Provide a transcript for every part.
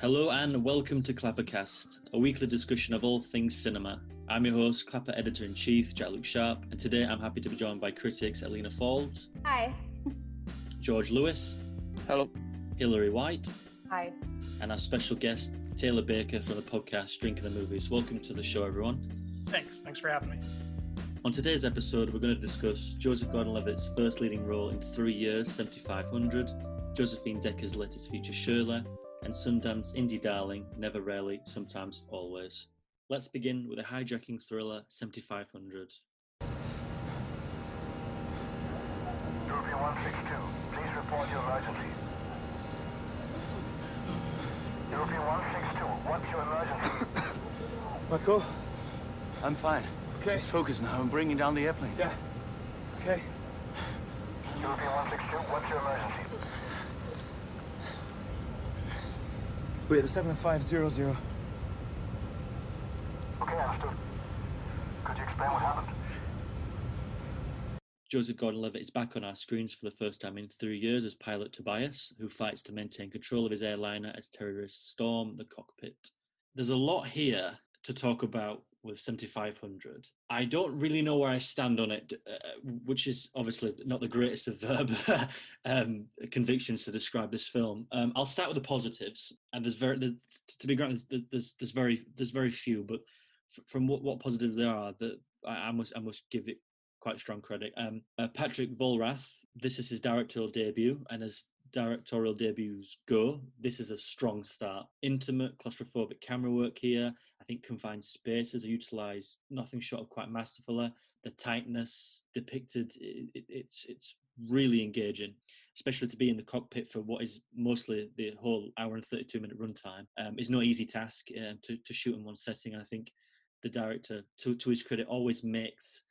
Hello and welcome to Clappercast, a weekly discussion of all things cinema. I'm your host, Clapper Editor in Chief, Jack Luke Sharp, and today I'm happy to be joined by critics Elena Falls, Hi. George Lewis, Hello. Hilary White, Hi. and our special guest, Taylor Baker from the podcast Drinking the Movies. Welcome to the show, everyone. Thanks. Thanks for having me. On today's episode, we're going to discuss Joseph Gordon Levitt's first leading role in three years, 7500, Josephine Decker's latest feature, Shirley, and Sundance indie darling, Never Rarely, Sometimes Always. Let's begin with a hijacking thriller, 7500. European 162, please report your emergency. European 162, what's your emergency? Marco? I'm fine. Okay. Just focus now. I'm bringing down the airplane. Yeah. Okay. European 162, what's your emergency? We have a 7500. Okay, understood. Could you explain what happened? Joseph Gordon Levitt is back on our screens for the first time in three years as pilot Tobias, who fights to maintain control of his airliner as terrorists storm the cockpit. There's a lot here to talk about with 7500. I don't really know where I stand on it, uh, which is obviously not the greatest of verb um, convictions to describe this film. Um, I'll start with the positives, and there's very, there's, to be granted, there's, there's, very, there's very few, but from what, what positives there are, that I, I must, I must give it quite strong credit. Um, uh, Patrick Vollrath, this is his directorial debut, and as directorial debuts go, this is a strong start. Intimate, claustrophobic camera work here. I think confined spaces are utilised nothing short of quite masterfully. The tightness depicted, it, it, it's it's really engaging, especially to be in the cockpit for what is mostly the whole hour and 32 minute runtime. Um, is no easy task um, to, to shoot in one setting. I think the director, to, to his credit, always makes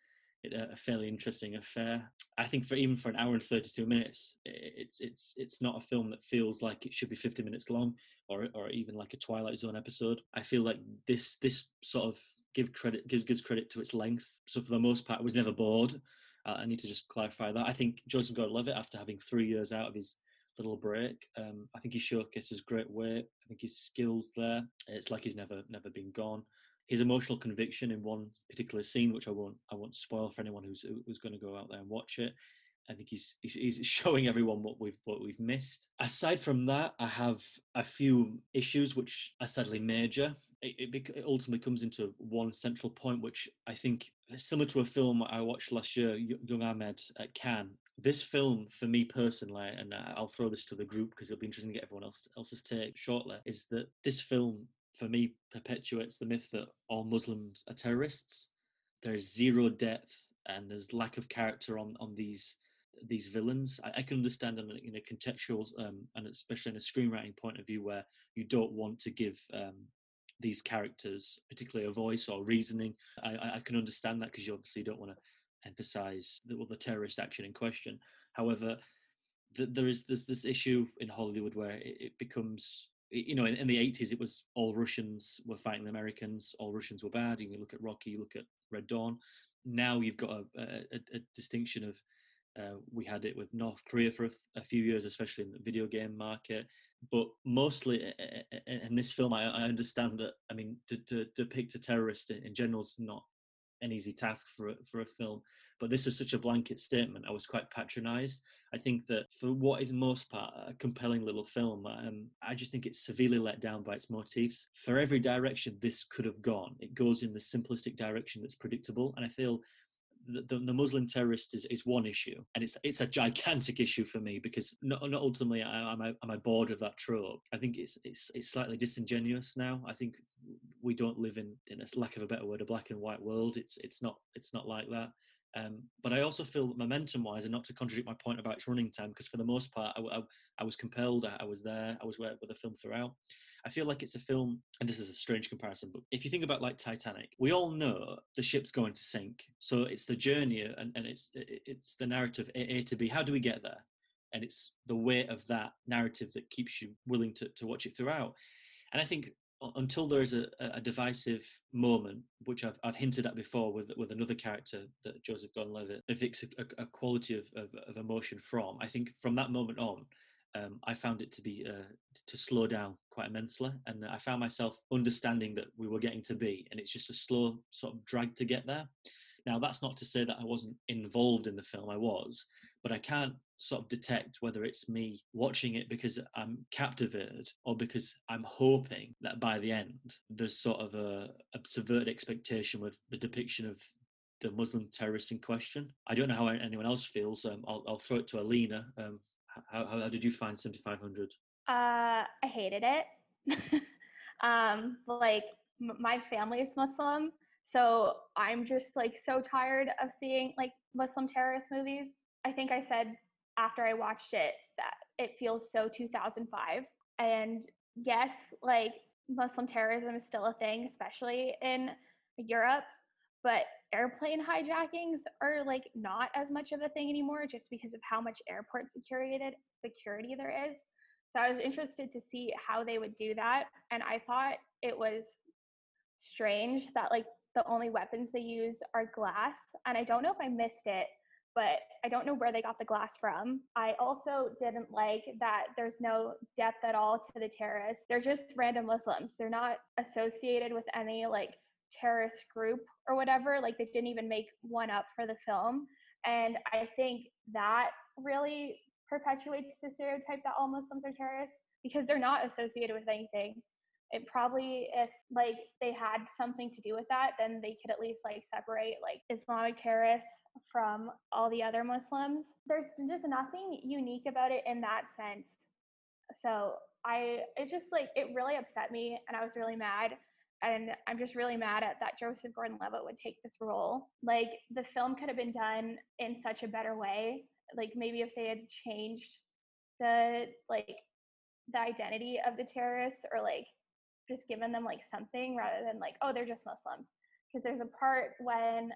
it a fairly interesting affair. I think for even for an hour and 32 minutes, it's it's it's not a film that feels like it should be 50 minutes long or or even like a Twilight Zone episode. I feel like this this sort of give credit gives gives credit to its length. So for the most part, I was never bored. Uh, I need to just clarify that. I think Joseph Gordon-Levitt, after having three years out of his little break, um, I think he showcases great weight. I think his skills there. It's like he's never never been gone his emotional conviction in one particular scene, which I won't I won't spoil for anyone who's who's going to go out there and watch it. I think he's, he's showing everyone what we've what we've missed. Aside from that, I have a few issues which are sadly major. It, it, it ultimately comes into one central point, which I think similar to a film I watched last year, Young Ahmed at Cannes. This film, for me personally, and uh, I'll throw this to the group because it'll be interesting to get everyone else else's take shortly, is that this film for me perpetuates the myth that all Muslims are terrorists. There is zero depth and there's lack of character on on these these villains. I, I can understand in a, in a contextual um, and especially in a screenwriting point of view where you don't want to give um, these characters particularly a voice or reasoning. I, I- can understand that because you obviously don't want to emphasize the, well, the terrorist action in question. However, th- there is there's this issue in Hollywood where it, it becomes you know in, in the 80s it was all Russians were fighting the Americans, all Russians were bad. You look at Rocky, you look at Red Dawn. Now you've got a, a, a- distinction of uh, we had it with North Korea for a, a few years, especially in the video game market. But mostly in this film, I, I understand that. I mean, to, to depict a terrorist in general is not an easy task for a, for a film. But this is such a blanket statement. I was quite patronised. I think that for what is most part a compelling little film, um, I just think it's severely let down by its motifs. For every direction this could have gone, it goes in the simplistic direction that's predictable, and I feel the, the, the Muslim terrorist is, is one issue, and it's it's a gigantic issue for me because not, not ultimately I- am I am I bored of that trope. I think it's it's it's slightly disingenuous now. I think we don't live in in a lack of a better word a black and white world. It's it's not it's not like that. Um, but I also feel momentum wise, and not to contradict my point about its running time, because for the most part, I, I, I was compelled, I, was there, I was with the film throughout. I feel like it's a film, and this is a strange comparison, but if you think about like Titanic, we all know the ship's going to sink. So it's the journey and, and it's it's the narrative A, A to B. How do we get there? And it's the weight of that narrative that keeps you willing to, to watch it throughout. And I think until there is a, a divisive moment, which I've, I've hinted at before with with another character that Joseph Gordon-Levitt evicts a, a, a quality of, of, of emotion from, I think from that moment on, um, I found it to be uh, to slow down quite immensely, and I found myself understanding that we were getting to be, and it's just a slow sort of drag to get there. Now, that's not to say that I wasn't involved in the film, I was, but I can't sort of detect whether it's me watching it because I'm captivated or because I'm hoping that by the end there's sort of a, a subverted expectation with the depiction of the Muslim terrorists in question. I don't know how anyone else feels. Um, I'll, I'll throw it to Alina. Um, how, how, did you find 7500? Uh, I hated it. um, like m- my family is Muslim, so I'm just like so tired of seeing like Muslim terrorist movies. I think I said after I watched it that it feels so 2005. And yes, like Muslim terrorism is still a thing, especially in Europe, but airplane hijackings are like not as much of a thing anymore just because of how much airport security security there is. So I was interested to see how they would do that and I thought it was strange that like the only weapons they use are glass and I don't know if I missed it but I don't know where they got the glass from. I also didn't like that there's no depth at all to the terrorists. They're just random Muslims. They're not associated with any like terrorist group or whatever. Like they didn't even make one up for the film. And I think that really perpetuates the stereotype that all Muslims are terrorists because they're not associated with anything. It probably, if like they had something to do with that, then they could at least like separate like Islamic terrorists from all the other Muslims. There's just nothing unique about it in that sense. So I, it's just like, it really upset me and I was really mad and I'm just really mad at that Joseph Gordon-Levitt would take this role. Like the film could have been done in such a better way. Like maybe if they had changed the like the identity of the terrorists or like just given them like something rather than like oh they're just Muslims. Because there's a part when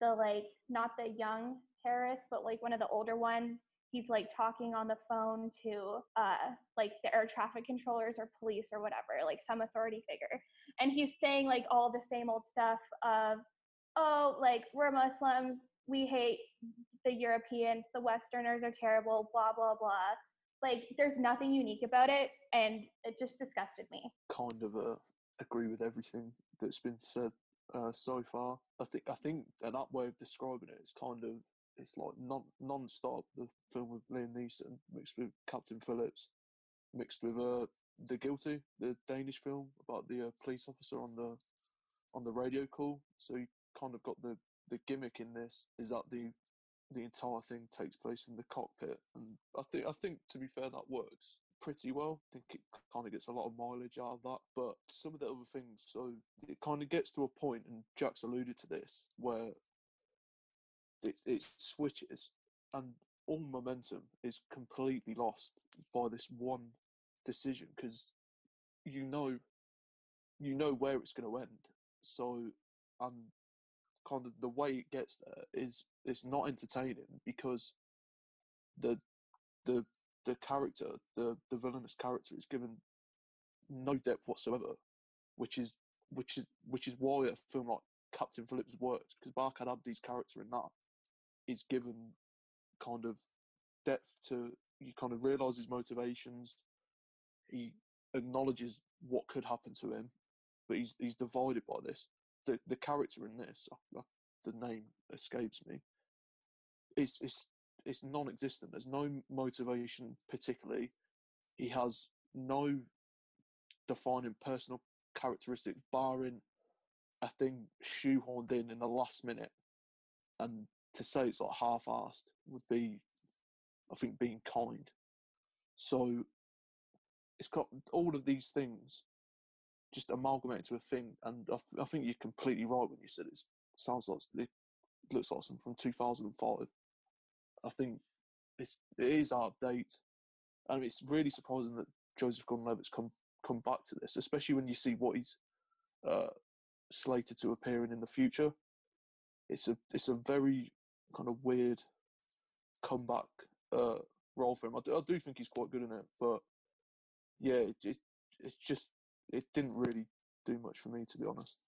the like not the young terrorists but like one of the older ones he's like talking on the phone to uh, like the air traffic controllers or police or whatever, like some authority figure. And he's saying like all the same old stuff of, oh, like we're Muslims, we hate the Europeans, the Westerners are terrible, blah, blah, blah. Like there's nothing unique about it and it just disgusted me. Kind of uh, agree with everything that's been said uh, so far. I think I think up way of describing it is kind of it's like non non-stop the film with Liam Neeson mixed with Captain Phillips mixed with uh The Guilty the Danish film about the uh, police officer on the on the radio call so you kind of got the the gimmick in this is that the the entire thing takes place in the cockpit and I think I think to be fair that works pretty well. I think it kind of gets a lot of mileage out of that. But some of the other things, so it kind of gets to a point, and Jack's alluded to this, where it, it switches and all momentum is completely lost by this one decision because you know you know where it's going to end so and kind of the way it gets there is it's not entertaining because the the the character the the villainous character is given no depth whatsoever which is which is which is why a film like Captain Phillips works because Barkhad Abdi's character in that is given kind of depth to you kind of realize his motivations he acknowledges what could happen to him but he's he's divided by this. The the character in this the name escapes me it's it's it's non-existent there's no motivation particularly he has no defining personal characteristics barring a thing shoehorned in in the last minute and to say it's like half-assed would be, I think, being kind. So it's got all of these things just amalgamated to a thing, and I, I think you're completely right when you said it sounds like it looks like something from 2005. I think it's it is out of date, and it's really surprising that Joseph Gordon-Levitt's come come back to this, especially when you see what he's uh, slated to appear in in the future. It's a it's a very kind of weird comeback uh, role for him. I do, I do think he's quite good in it, but yeah, it, it it's just it didn't really do much for me to be honest.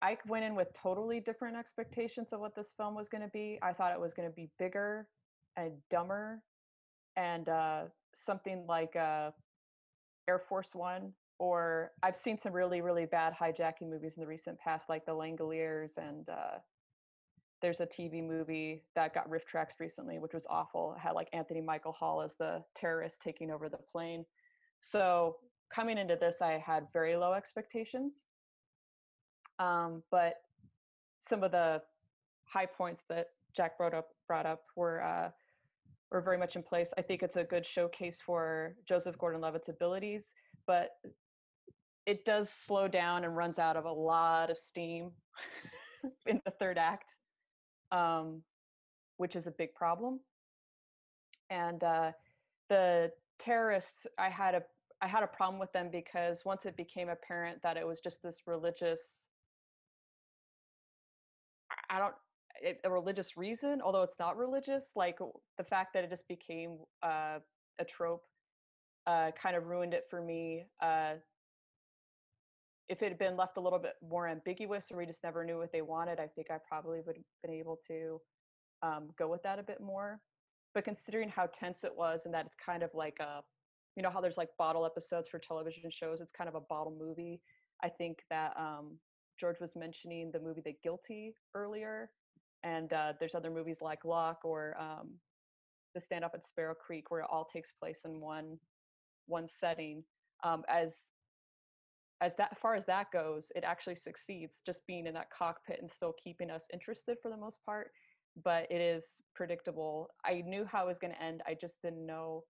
I went in with totally different expectations of what this film was going to be. I thought it was going to be bigger and dumber and uh, something like uh, Air Force One, or I've seen some really really bad hijacking movies in the recent past, like The Langoliers, and uh, there's a TV movie that got RiffTrax recently, which was awful. It had like Anthony Michael Hall as the terrorist taking over the plane. So coming into this, I had very low expectations. Um, but some of the high points that Jack brought up brought up were uh, were very much in place. I think it's a good showcase for Joseph Gordon-Levitt's abilities, but it does slow down and runs out of a lot of steam in the third act, um, which is a big problem. And uh, the terrorists, I had a I had a problem with them because once it became apparent that it was just this religious I don't a religious reason, although it's not religious. Like the fact that it just became uh, a trope uh, kind of ruined it for me. Uh, if it had been left a little bit more ambiguous, or we just never knew what they wanted, I think I probably would have been able to um, go with that a bit more. But considering how tense it was, and that it's kind of like a, you know, how there's like bottle episodes for television shows, it's kind of a bottle movie. I think that um, George was mentioning the movie The Guilty earlier, and uh, there's other movies like Locke or um, The Stand Up at Sparrow Creek, where it all takes place in one one setting. Um, as as that far as that goes, it actually succeeds just being in that cockpit and still keeping us interested for the most part. But it is predictable. I knew how it was going to end. I just didn't know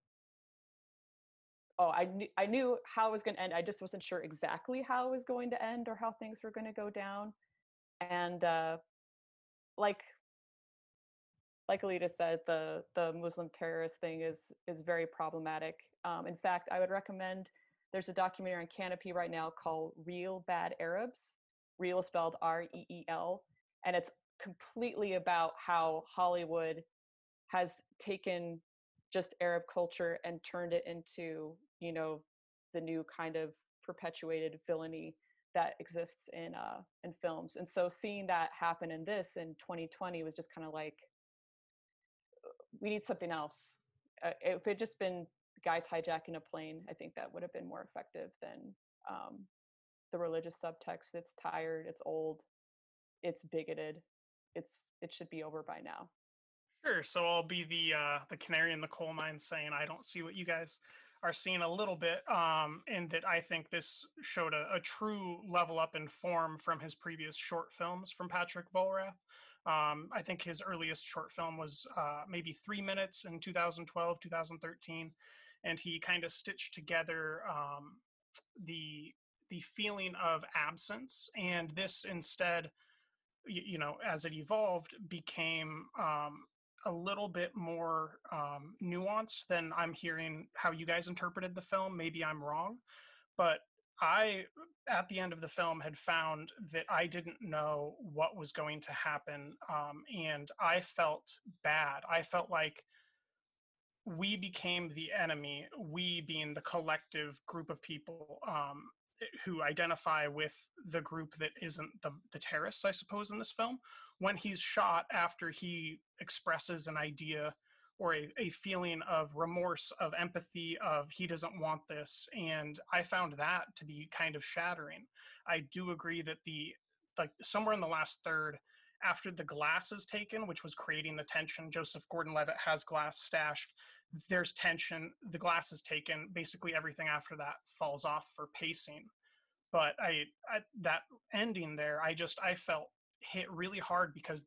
oh, I knew I knew how it was going to end. I just wasn't sure exactly how it was going to end or how things were going to go down. And uh, like like Alina said, the the Muslim terrorist thing is is very problematic. Um, in fact, I would recommend. There's a documentary on Kanopy right now called "Reel Bad Arabs." Real spelled R E E L, and it's completely about how Hollywood has taken just Arab culture and turned it into you know the new kind of perpetuated villainy that exists in uh in films. And so seeing that happen in this in 2020 was just kind of like uh, we need something else. Uh, if it just been guys hijacking a plane i think that would have been more effective than um the religious subtext. It's tired it's old it's bigoted it's it should be over by now. Sure. So I'll be the uh, the canary in the coal mine, saying I don't see what you guys are seeing a little bit, um, and that I think this showed a, a true level up in form from his previous short films from Patrick Vollrath. Um, I think his earliest short film was uh, maybe three minutes in 2012, 2013, and he kind of stitched together um, the the feeling of absence, and this instead, you, you know, as it evolved, became um, a little bit more um, nuanced than I'm hearing how you guys interpreted the film. Maybe I'm wrong, but I, at the end of the film, had found that I didn't know what was going to happen, um, and I felt bad. I felt like we became the enemy. We being the collective group of people um, who identify with the group that isn't the, the terrorists, I suppose, in this film, when he's shot after he expresses an idea or a, a feeling of remorse, of empathy, of he doesn't want this. And I found that to be kind of shattering. I do agree that the, like, somewhere in the last third, after the glass is taken, which was creating the tension, Joseph Gordon Levitt has glass stashed there's tension the glass is taken basically everything after that falls off for pacing. But I, that ending there i just i felt hit really hard because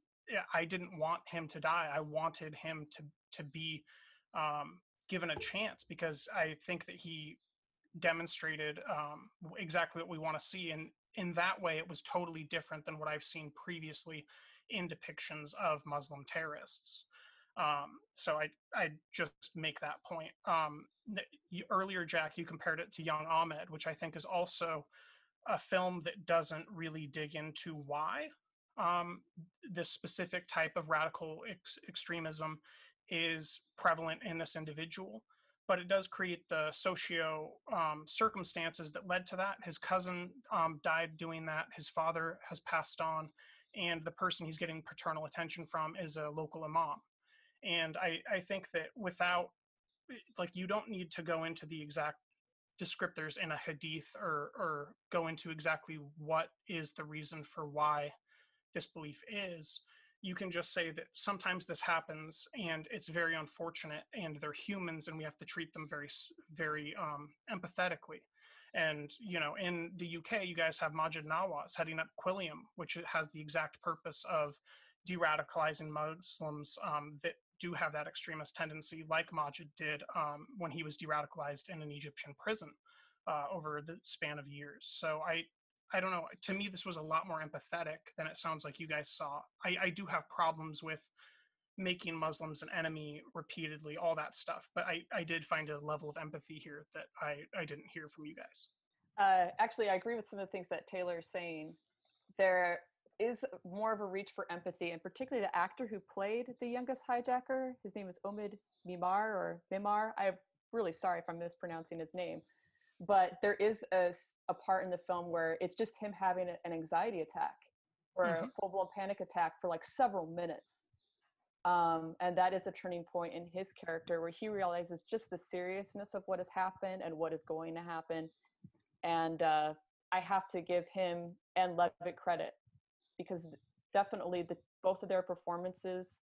i didn't want him to die. I wanted him to to be um, given a chance because i think that he demonstrated um, exactly what we want to see. And in that way it was totally different than what i've seen previously in depictions of muslim terrorists um, so I I just make that point. Um, earlier, Jack, you compared it to Young Ahmed, which I think is also a film that doesn't really dig into why um, this specific type of radical ex- extremism is prevalent in this individual. But it does create the socio um, circumstances that led to that. His cousin um, died doing that. His father has passed on, and the person he's getting paternal attention from is a local imam and I, I think that without like you don't need to go into the exact descriptors in a hadith or or go into exactly what is the reason for why this belief is. You can just say that sometimes this happens and it's very unfortunate and they're humans and we have to treat them very very um, empathetically. And you know in the uk you guys have Maajid Nawaz heading up quilliam which has the exact purpose of de-radicalizing muslims um, that do have that extremist tendency, like Maajid did um, when he was de-radicalized in an Egyptian prison uh, over the span of years. So I, I don't know. To me, this was a lot more empathetic than it sounds like you guys saw. I, I do have problems with making Muslims an enemy repeatedly, all that stuff. But I, I did find a level of empathy here that I, I didn't hear from you guys. Uh, actually, I agree with some of the things that Taylor is saying. There is more of a reach for empathy, and particularly the actor who played the youngest hijacker. His name is Omid Mimar or Mimar. I'm really sorry if I'm mispronouncing his name, but there is a, a part in the film where it's just him having an anxiety attack or mm-hmm. a full-blown panic attack for like several minutes. Um, and that is a turning point in his character where he realizes just the seriousness of what has happened and what is going to happen. And uh, I have to give him and Levitt credit because definitely the both of their performances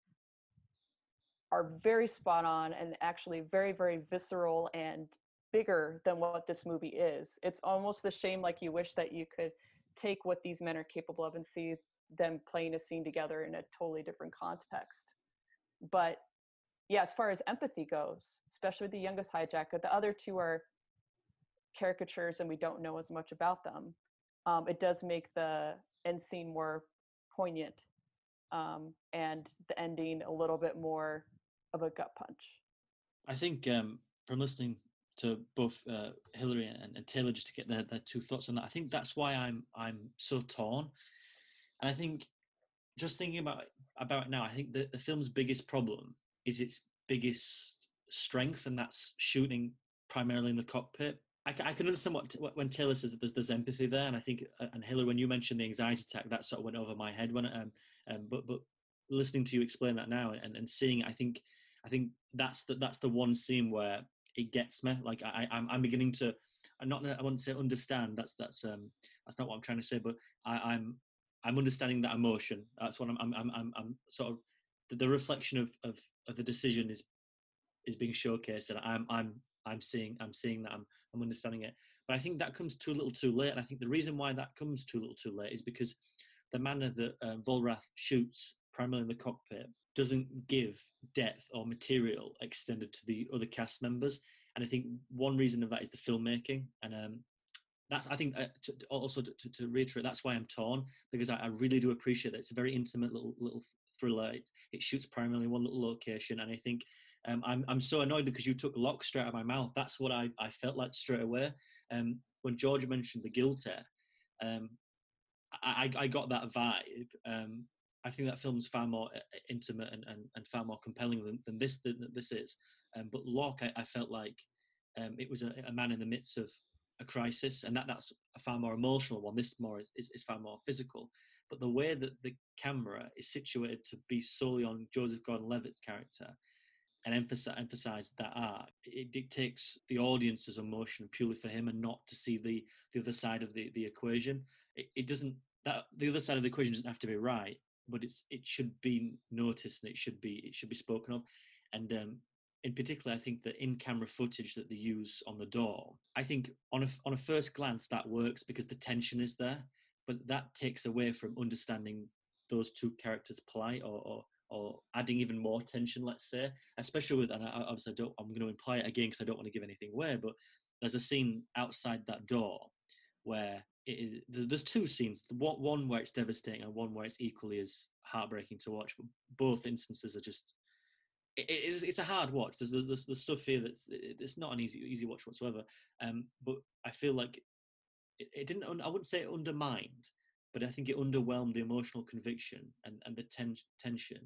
are very spot on and actually very very visceral and bigger than what this movie is. It's almost a shame like you wish that you could take what these men are capable of and see them playing a scene together in a totally different context. But yeah as far as empathy goes especially with the youngest hijacker the other two are caricatures and we don't know as much about them. Um, it does make the end scene more poignant um, and the ending a little bit more of a gut punch. I think um, from listening to both uh, Hillary and, and, Taylor, just to get their, their two thoughts on that, I think that's why I'm I'm so torn. And I think just thinking about about it now, I think that the film's biggest problem is its biggest strength, and that's shooting primarily in the cockpit. I, I can understand what, what, when Taylor says that there's there's empathy there, and I think uh, and Hillary, when you mentioned the anxiety attack, that sort of went over my head when um, um but but listening to you explain that now and, and seeing, I think I think that's the that's the one scene where it gets me. Like I I'm, I'm beginning to I'm not I wouldn't say understand. That's that's um that's not what I'm trying to say, but I, I'm I'm understanding that emotion. That's what I'm I'm I'm I'm, sort of the, the reflection of, of of the decision is is being showcased, and I'm I'm I'm seeing I'm seeing that I'm I'm understanding it. But I think that comes too little too late. And I think the reason why that comes too little too late is because the manner that um, Vollrath shoots, primarily in the cockpit, doesn't give depth or material extended to the other cast members. And I think one reason of that is the filmmaking. And um, that's I think uh, to, also to, to, to, reiterate, that's why I'm torn because I, I, really do appreciate that it's a very intimate little little thriller. It, it shoots primarily in one little location, and I think um, I'm I'm so annoyed because you took Locke straight out of my mouth. That's what I, I felt like straight away. Um, when George mentioned the guilt um, I, I got that vibe. Um, I think that film's far more uh, uh, intimate and, and, and far more compelling than, than this than this is. Um, but Locke, I, I felt like um, it was a, a, man in the midst of a crisis, and that that's a far more emotional one. This more is, is, is far more physical. But the way that the camera is situated to be solely on Joseph Gordon-Levitt's character and emphasize, emphasize that art, it dictates the audience's emotion purely for him and not to see the, the other side of the, the equation. It, it doesn't, that the other side of the equation doesn't have to be right, but it's, it should be noticed and it should be, it should be spoken of. And um, in particular, I think the in-camera footage that they use on the door, I think on a, on a first glance that works because the tension is there, but that takes away from understanding those two characters' plight or, or or adding even more tension, let's say, especially with, and I, obviously I don't, I'm going to imply it again because I don't want to give anything away, but there's a scene outside that door where there's two scenes, one where it's devastating and one where it's equally as heartbreaking to watch, but both instances are just, it is, it's a hard watch. There's, there's, there's stuff here that's, it's not an easy, easy watch whatsoever. Um, but I feel like it, it didn't, I wouldn't say it undermined, but I think it underwhelmed the emotional conviction and, and the ten- tension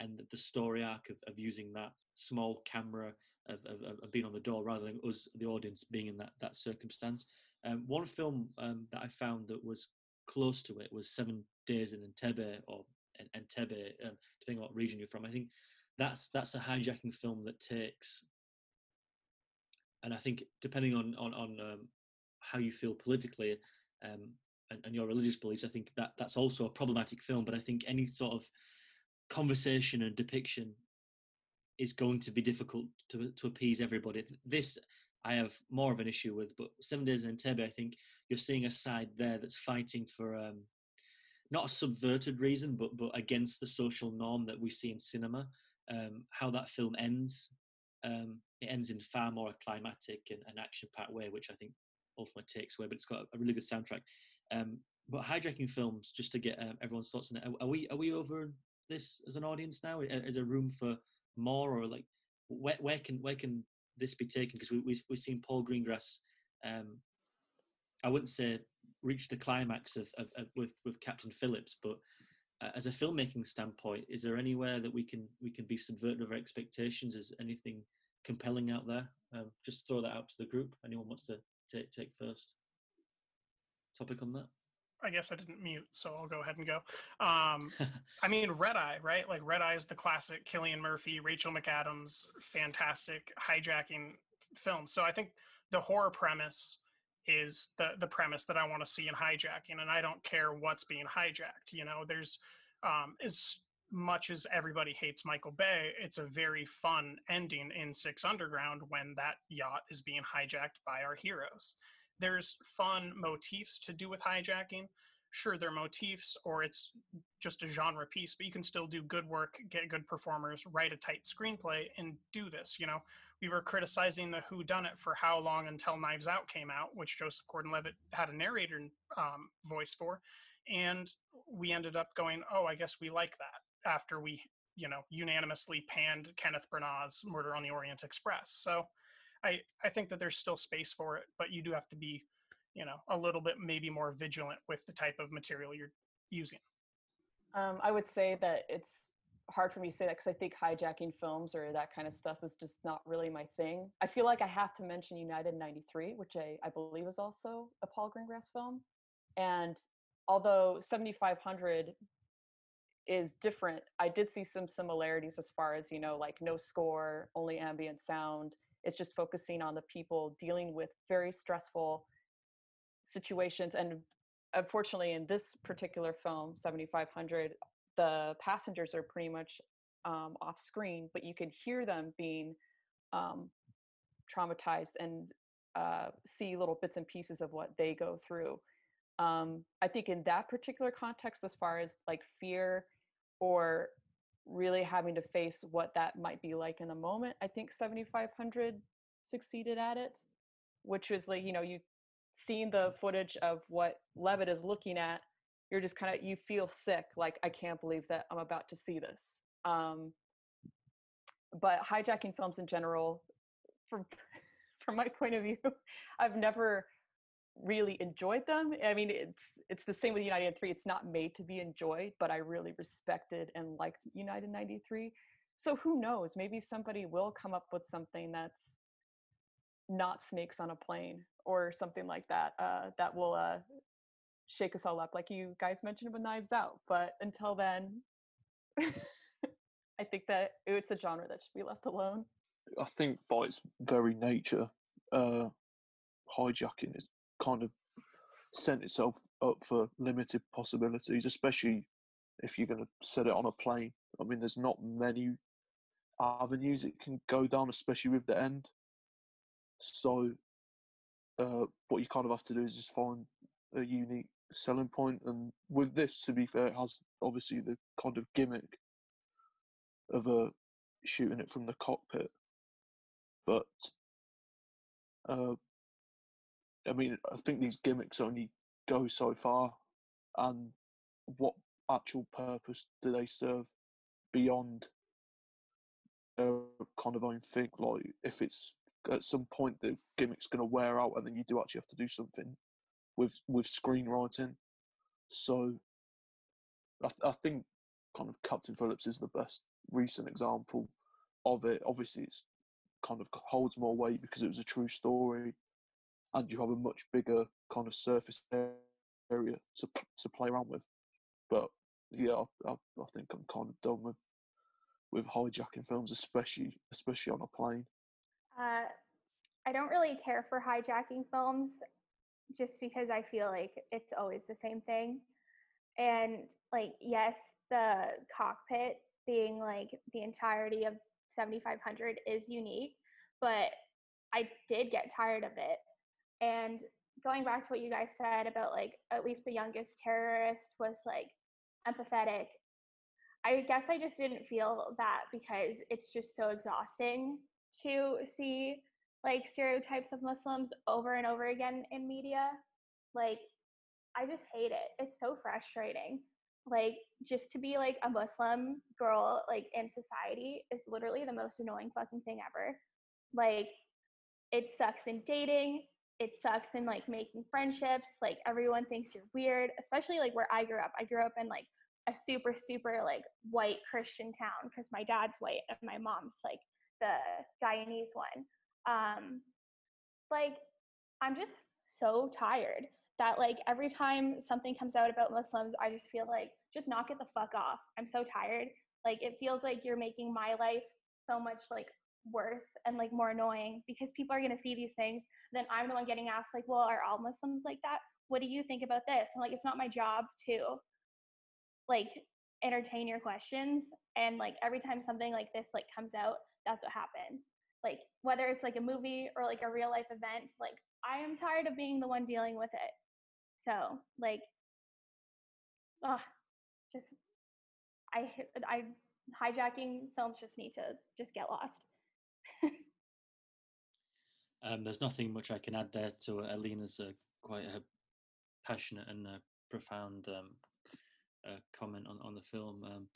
and the story arc of, of using that small camera of, of, of, being on the door rather than us, the audience, being in that, that circumstance. Um, one film um, that I found that was close to it was Seven Days in Entebbe or Entebbe, um, depending on what region you're from. I think that's that's a hijacking film that takes and I think depending on on on um, how you feel politically um, and, and your religious beliefs, I think that that's also a problematic film. But I think any sort of conversation and depiction is going to be difficult to to appease everybody. This I have more of an issue with, but Seven Days in Entebbe, I think you're seeing a side there that's fighting for um, not a subverted reason, but but against the social norm that we see in cinema. Um, how that film ends, um, it ends in far more a climatic and an action-packed way, which I think ultimately takes away. But it's got a really good soundtrack. Um, but hijacking films, just to get um, everyone's thoughts on it, are, are we are we over this as an audience now? Is there room for more, or like where where can where can this be taken? Because we, we we've seen Paul Greengrass. Um, I wouldn't say reach the climax of, of, of with with Captain Phillips, but uh, as a filmmaking standpoint, is there anywhere that we can we can be subverting of our expectations? Is anything compelling out there? Um, just throw that out to the group. Anyone wants to take take first? Topic on that. I guess I didn't mute, so I'll go ahead and go. Um, I mean, Red Eye, right? Like Red Eye is the classic Cillian Murphy, Rachel McAdams, fantastic hijacking film. So I think the horror premise is the the premise that I want to see in hijacking, and I don't care what's being hijacked. You know, there's um, as much as everybody hates Michael Bay, it's a very fun ending in Six Underground when that yacht is being hijacked by our heroes there's fun motifs to do with hijacking. Sure, they're motifs or it's just a genre piece, but you can still do good work, get good performers, write a tight screenplay, and do this. You know, we were criticizing the whodunit for how long until Knives Out came out, which Joseph Gordon-Levitt had a narrator um, voice for, and we ended up going, "Oh, I guess we like that." After we, you know, unanimously panned Kenneth Branagh's Murder on the Orient Express, so I I think that there's still space for it, but you do have to be, you know, a little bit maybe more vigilant with the type of material you're using. Um, I would say that it's hard for me to say that because I think hijacking films or that kind of stuff is just not really my thing. I feel like I have to mention United 93, which I, I believe is also a Paul Greengrass film. And although 7500 is different, I did see some similarities as far as, you know, like no score, only ambient sound, it's just focusing on the people dealing with very stressful situations. And unfortunately, in this particular film, 7500, the passengers are pretty much um, off screen, but you can hear them being um, traumatized and uh, see little bits and pieces of what they go through. Um, I think in that particular context, as far as like fear or really having to face what that might be like in the moment. I think 7500 succeeded at it, which was like, you know, you've seen the footage of what Levitt is looking at. You're just kind of, you feel sick. Like, I can't believe that I'm about to see this. Um, but hijacking films in general, from from my point of view, I've never really enjoyed them. I mean, it's it's the same with United 3. It's not made to be enjoyed, but I really respected and liked United 93. So who knows? Maybe somebody will come up with something that's not snakes on a plane or something like that uh, that will uh, shake us all up, like you guys mentioned with Knives Out. But until then, I think that it's a genre that should be left alone. I think by its very nature, uh, hijacking is kind of sent itself up for limited possibilities, especially if you're going to set it on a plane. I mean, there's not many avenues it can go down, especially with the end. So, uh, what you kind of have to do is just find a unique selling point. And with this, to be fair, it has obviously the kind of gimmick of uh, shooting it from the cockpit. But uh, I mean, I think these gimmicks only go so far, and what actual purpose do they serve beyond kind of own thing? Like, if it's at some point the gimmick's going to wear out, and then you do actually have to do something with with screenwriting. So, I, I think kind of Captain Phillips is the best recent example of it. Obviously, it's kind of holds more weight because it was a true story and you have a much bigger kind of surface area to to play around with. But yeah, I, I think I'm kind of done with with hijacking films, especially especially on a plane. Uh, I don't really care for hijacking films just because I feel like it's always the same thing. And like, yes, the cockpit being like the entirety of 7500 is unique, but I did get tired of it. And going back to what you guys said about like at least the youngest terrorist was like empathetic. I guess I just didn't feel that because it's just so exhausting to see like stereotypes of Muslims over and over again in media. Like I just hate it. It's so frustrating. Like just to be like a Muslim girl like in society is literally the most annoying fucking thing ever. Like it sucks in dating, it sucks in like making friendships. Like everyone thinks you're weird, especially like where I grew up. I grew up in like a super super like white Christian town because my dad's white and my mom's like the Guyanese one. Um, like I'm just so tired that like every time something comes out about Muslims, I just feel like just knock it the fuck off. I'm so tired. Like it feels like you're making my life so much like worse and like more annoying because people are gonna see these things. Then I'm the one getting asked like, well, are all Muslims like that? What do you think about this? And like, it's not my job to like entertain your questions. And like every time something like this like comes out, that's what happens. Like whether it's like a movie or like a real life event, like I am tired of being the one dealing with it. So like, oh, just I I hijacking films just need to just get lost. Um, there's nothing much I can add there to uh, Alina's uh, quite a passionate and uh, profound um, uh, comment on, on the film. Um,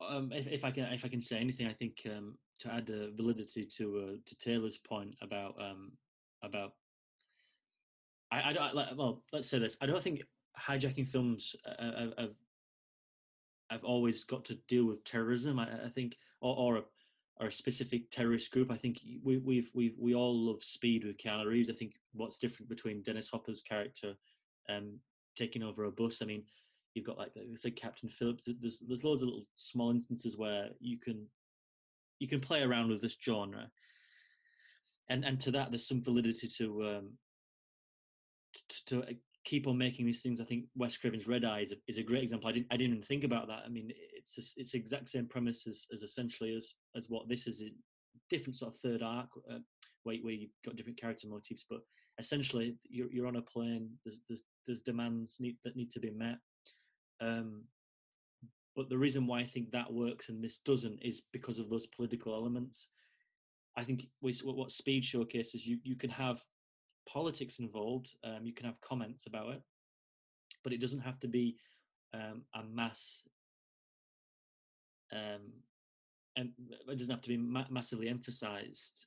um, if, if I can if I can say anything, I think um, to add uh, validity to uh, to Taylor's point about um, about I, I don't like, well let's say this I don't think hijacking films uh, have have always got to deal with terrorism. I, I think or, or or a specific terrorist group. I think we we've we we all love Speed with Keanu Reeves. I think what's different between Dennis Hopper's character um, taking over a bus. I mean, you've got like the Captain Phillips. There's there's loads of little small instances where you can you can play around with this genre, and and to that there's some validity to um, to, to uh, keep on making these things. I think Wes Craven's Red Eye is a, is a great example. I didn't I didn't even think about that. I mean, it's a, it's the exact same premise as, as essentially as as what this is. A different sort of third arc uh, where where you've got different character motifs, but essentially you're you're on a plane. There's there's there's demands need, that need to be met. Um, but the reason why I think that works and this doesn't is because of those political elements. I think what Speed showcases, you you can have politics involved. Um, you can have comments about it, but it doesn't have to be um, a mass. Um, Uh, it doesn't have to be ma- massively emphasized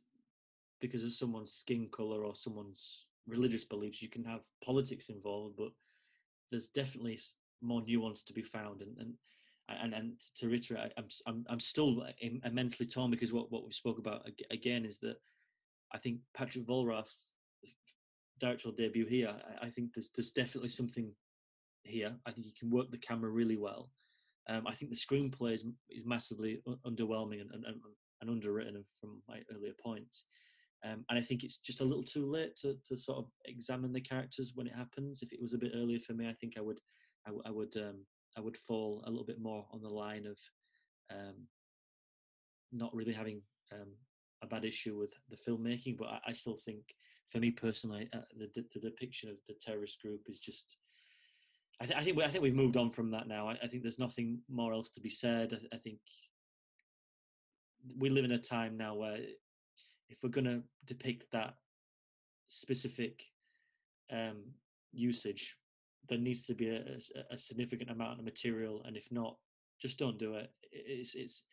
because of someone's skin color or someone's religious beliefs. You can have politics involved, but there's definitely more nuance to be found. And and and, and to reiterate, I'm I'm I'm still immensely torn because what what we spoke about again is that I think Patrick Vollrath's directorial debut here, I, I, think there's there's definitely something here. I think he can work the camera really well. Um, I think the screenplay is, is massively underwhelming and, and, and, underwritten from my earlier points. Um, and I think it's just a little too late to, to sort of examine the characters when it happens. If it was a bit earlier for me, I think I would I, w- I would um, I would fall a little bit more on the line of um, not really having um, a bad issue with the filmmaking, but I, I still think, for me personally, uh, the, the, depiction of the terrorist group is just. I, th- I think I think we've moved on from that now. I, I, think there's nothing more else to be said. I, I think we live in a time now where if we're going to depict that specific um, usage, there needs to be a, a, significant amount of material, and if not, just don't do it. It's it's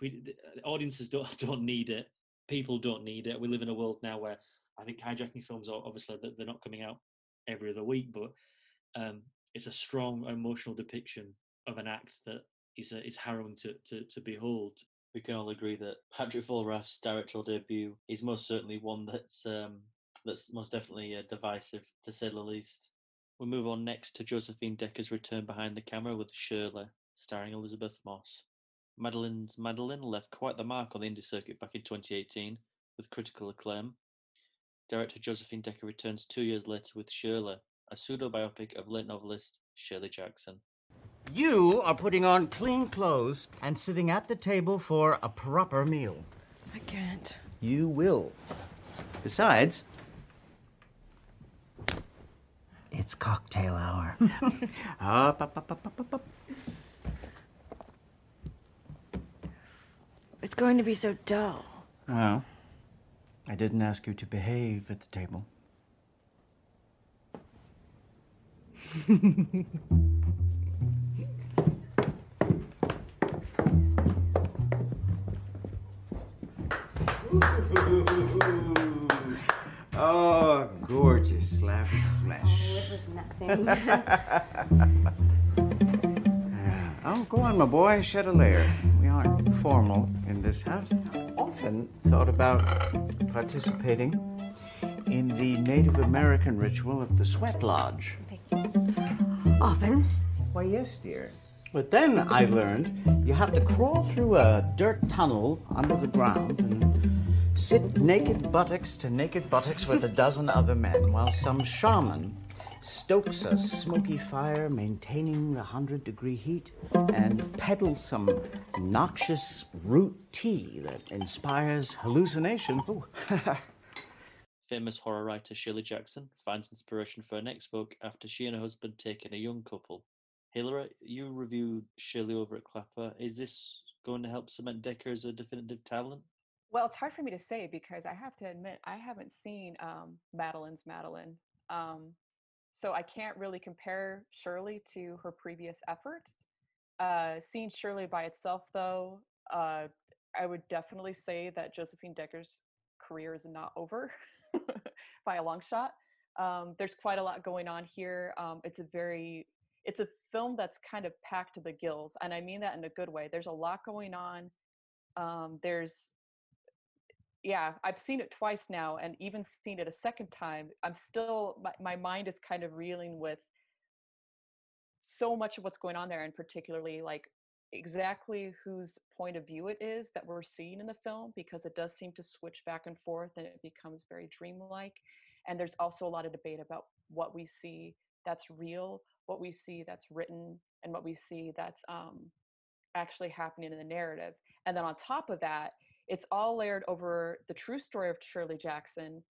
we, audiences don't don't need it. People don't need it. We live in a world now where I think hijacking films are obviously they're not coming out every other week, but um, it's a strong emotional depiction of an act that is uh, is harrowing to, to to behold. We can all agree that Patrick Vollrath's directorial debut is most certainly one that's um, that's most definitely uh, divisive, to say the least. We'll move on next to Josephine Decker's return behind the camera with Shirley, starring Elisabeth Moss. Madeline's Madeline left quite the mark on the indie circuit back in 2018 with critical acclaim. Director Josephine Decker returns two years later with Shirley, a pseudo biopic of late novelist Shirley Jackson. You are putting on clean clothes and sitting at the table for a proper meal. I can't. You will. Besides, it's cocktail hour. up, up, up, up, up, up, up. It's going to be so dull. Well, I didn't ask you to behave at the table. oh, gorgeous slab of flesh. Oh, it was nothing. Yeah. Oh, go on, my boy, shed a layer. We aren't formal in this house. Often thought about participating in the Native American ritual of the sweat lodge. Often. Why, yes, dear. But then I learned you have to crawl through a dirt tunnel under the ground and sit naked buttocks to naked buttocks with a dozen other men while some shaman stokes a smoky fire maintaining the 100 degree heat and peddles some noxious root tea that inspires hallucinations. Oh. Famous horror writer Shirley Jackson finds inspiration for her next book after she and her husband take in a young couple. Hillary, you reviewed Shirley over at Clapper. Is this going to help cement Decker as a definitive talent? Well, it's hard for me to say because I have to admit I haven't seen um, Madeline's Madeline, um, so I can't really compare Shirley to her previous efforts. Uh, seeing Shirley by itself, though, uh, I would definitely say that Josephine Decker's career is not over by a long shot. Um, there's quite a lot going on here. Um, it's a very it's a film that's kind of packed to the gills, and I mean that in a good way. There's a lot going on. Um, there's yeah, I've seen it twice now, and even seen it a second time. I'm still my, my mind is kind of reeling with so much of what's going on there, and particularly like exactly whose point of view it is that we're seeing in the film, because it does seem to switch back and forth, and it becomes very dreamlike. And there's also a lot of debate about what we see that's real, what we see that's written, and what we see that's um, actually happening in the narrative. And then on top of that, it's all layered over the true story of Shirley Jackson.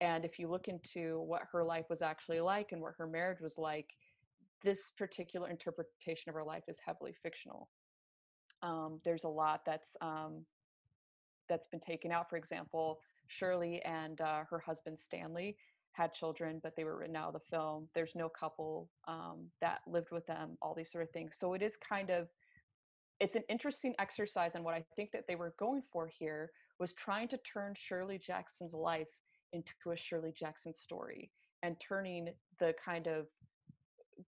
And if you look into what her life was actually like and what her marriage was like, this particular interpretation of her life is heavily fictional. Um, there's a lot that's um, that's been taken out. For example, Shirley and uh, her husband Stanley had children, but they were written out of the film. There's no couple um, that lived with them. All these sort of things. So it is kind of it's an interesting exercise and what i think that they were going for here was trying to turn shirley jackson's life into a shirley jackson story and turning the kind of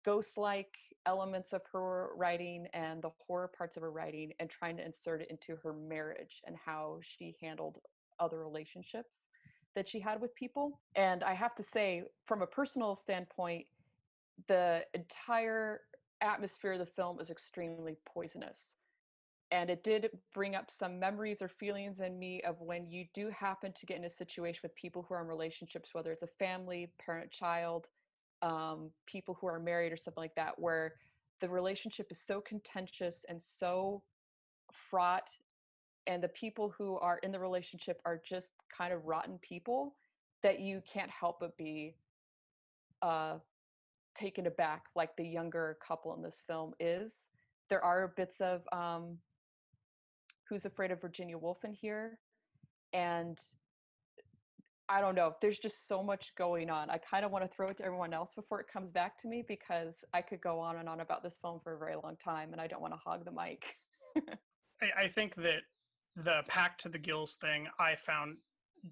ghost-like elements of her writing and the horror parts of her writing and trying to insert it into her marriage and how she handled other relationships that she had with people. And i have to say from a personal standpoint the entire atmosphere of the film is extremely poisonous. And it did bring up some memories or feelings in me of when you do happen to get in a situation with people who are in relationships whether it's a family parent child um, people who are married or something like that where the relationship is so contentious and so fraught and the people who are in the relationship are just kind of rotten people that you can't help but be uh, taken aback like the younger couple in this film is there are bits of um, Who's Afraid of Virginia Woolf in here. And I don't know. There's just so much going on. I kind of want to throw it to everyone else before it comes back to me because I could go on and on about this film for a very long time and I don't want to hog the mic. I, I think that the pack to the gills thing I found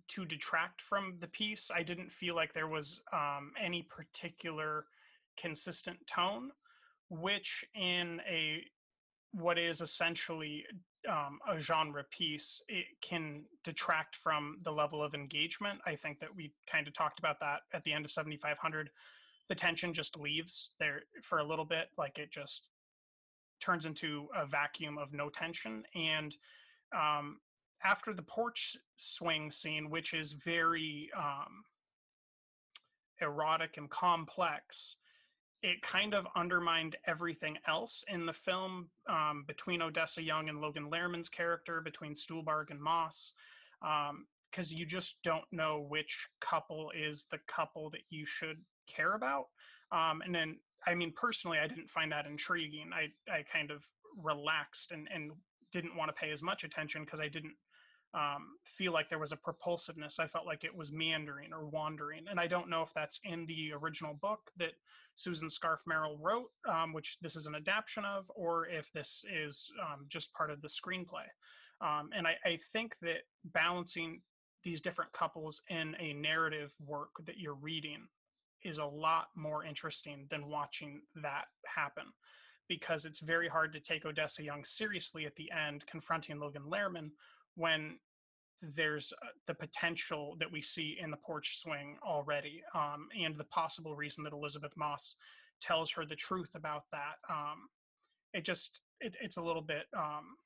to detract from the piece. I didn't feel like there was um, any particular consistent tone, which in a what is essentially um, a genre piece, it can detract from the level of engagement. I think that we kind of talked about that at the end of 7500. The tension just leaves there for a little bit, like it just turns into a vacuum of no tension. And um, after the porch swing scene, which is very um, erotic and complex, it kind of undermined everything else in the film um, between Odessa Young and Logan Lerman's character, between Stuhlbarg and Moss, because um, you just don't know which couple is the couple that you should care about. Um, and then, I mean, personally, I didn't find that intriguing. I, I kind of relaxed and, and didn't want to pay as much attention because I didn't um, feel like there was a propulsiveness. I felt like it was meandering or wandering. And I don't know if that's in the original book that Susan Scarf Merrell wrote, um, which this is an adaptation of, or if this is um, just part of the screenplay. Um, and I, I think that balancing these different couples in a narrative work that you're reading is a lot more interesting than watching that happen because it's very hard to take Odessa Young seriously at the end, confronting Logan Lerman when there's uh, the potential that we see in the porch swing already, um, and the possible reason that Elisabeth Moss tells her the truth about that. Um, it just it, it's a little bit um,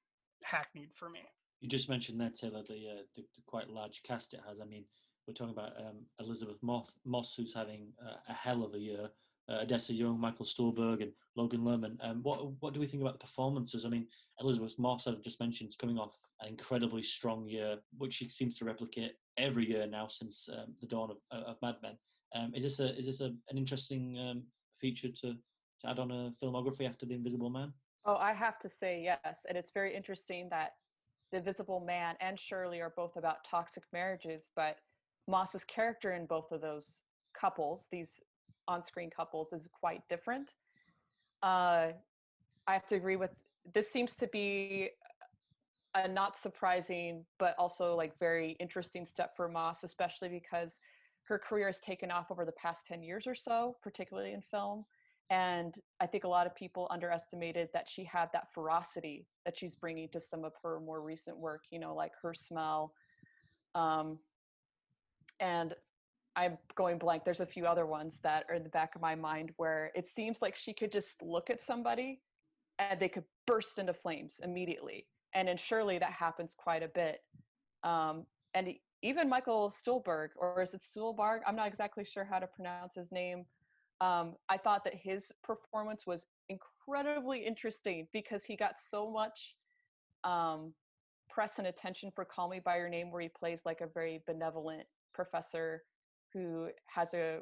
hackneyed for me. You just mentioned there, Taylor, the, uh, the, the quite large cast it has. I mean, we're talking about um, Elisabeth Moss, Moss, who's having a hell of a year uh, Odessa Young, Michael Stuhlbarg, and Logan Lerman. Um, what what do we think about the performances? I mean, Elisabeth Moss, I've just mentioned, is coming off an incredibly strong year, which she seems to replicate every year now since um, the dawn of, of Mad Men. Um, is this a is this a, an interesting um, feature to, to add on a filmography after The Invisible Man? Oh, I have to say yes, and it's very interesting that The Invisible Man and Shirley are both about toxic marriages, but Moss's character in both of those couples, these on-screen couples is quite different. Uh, I have to agree with this. Seems to be a not surprising, but also like very interesting step for Moss, especially because her career has taken off over the past 10 years or so, particularly in film. And I think a lot of people underestimated that she had that ferocity that she's bringing to some of her more recent work, you know, like her smell. Um, and I'm going blank. There's a few other ones that are in the back of my mind where it seems like she could just look at somebody and they could burst into flames immediately. And in Shirley, that happens quite a bit. Um, and even Michael Stuhlbarg, or is it Stuhlbarg? I'm not exactly sure how to pronounce his name. Um, I thought that his performance was incredibly interesting because he got so much um, press and attention for Call Me By Your Name, where he plays like a very benevolent professor who has a,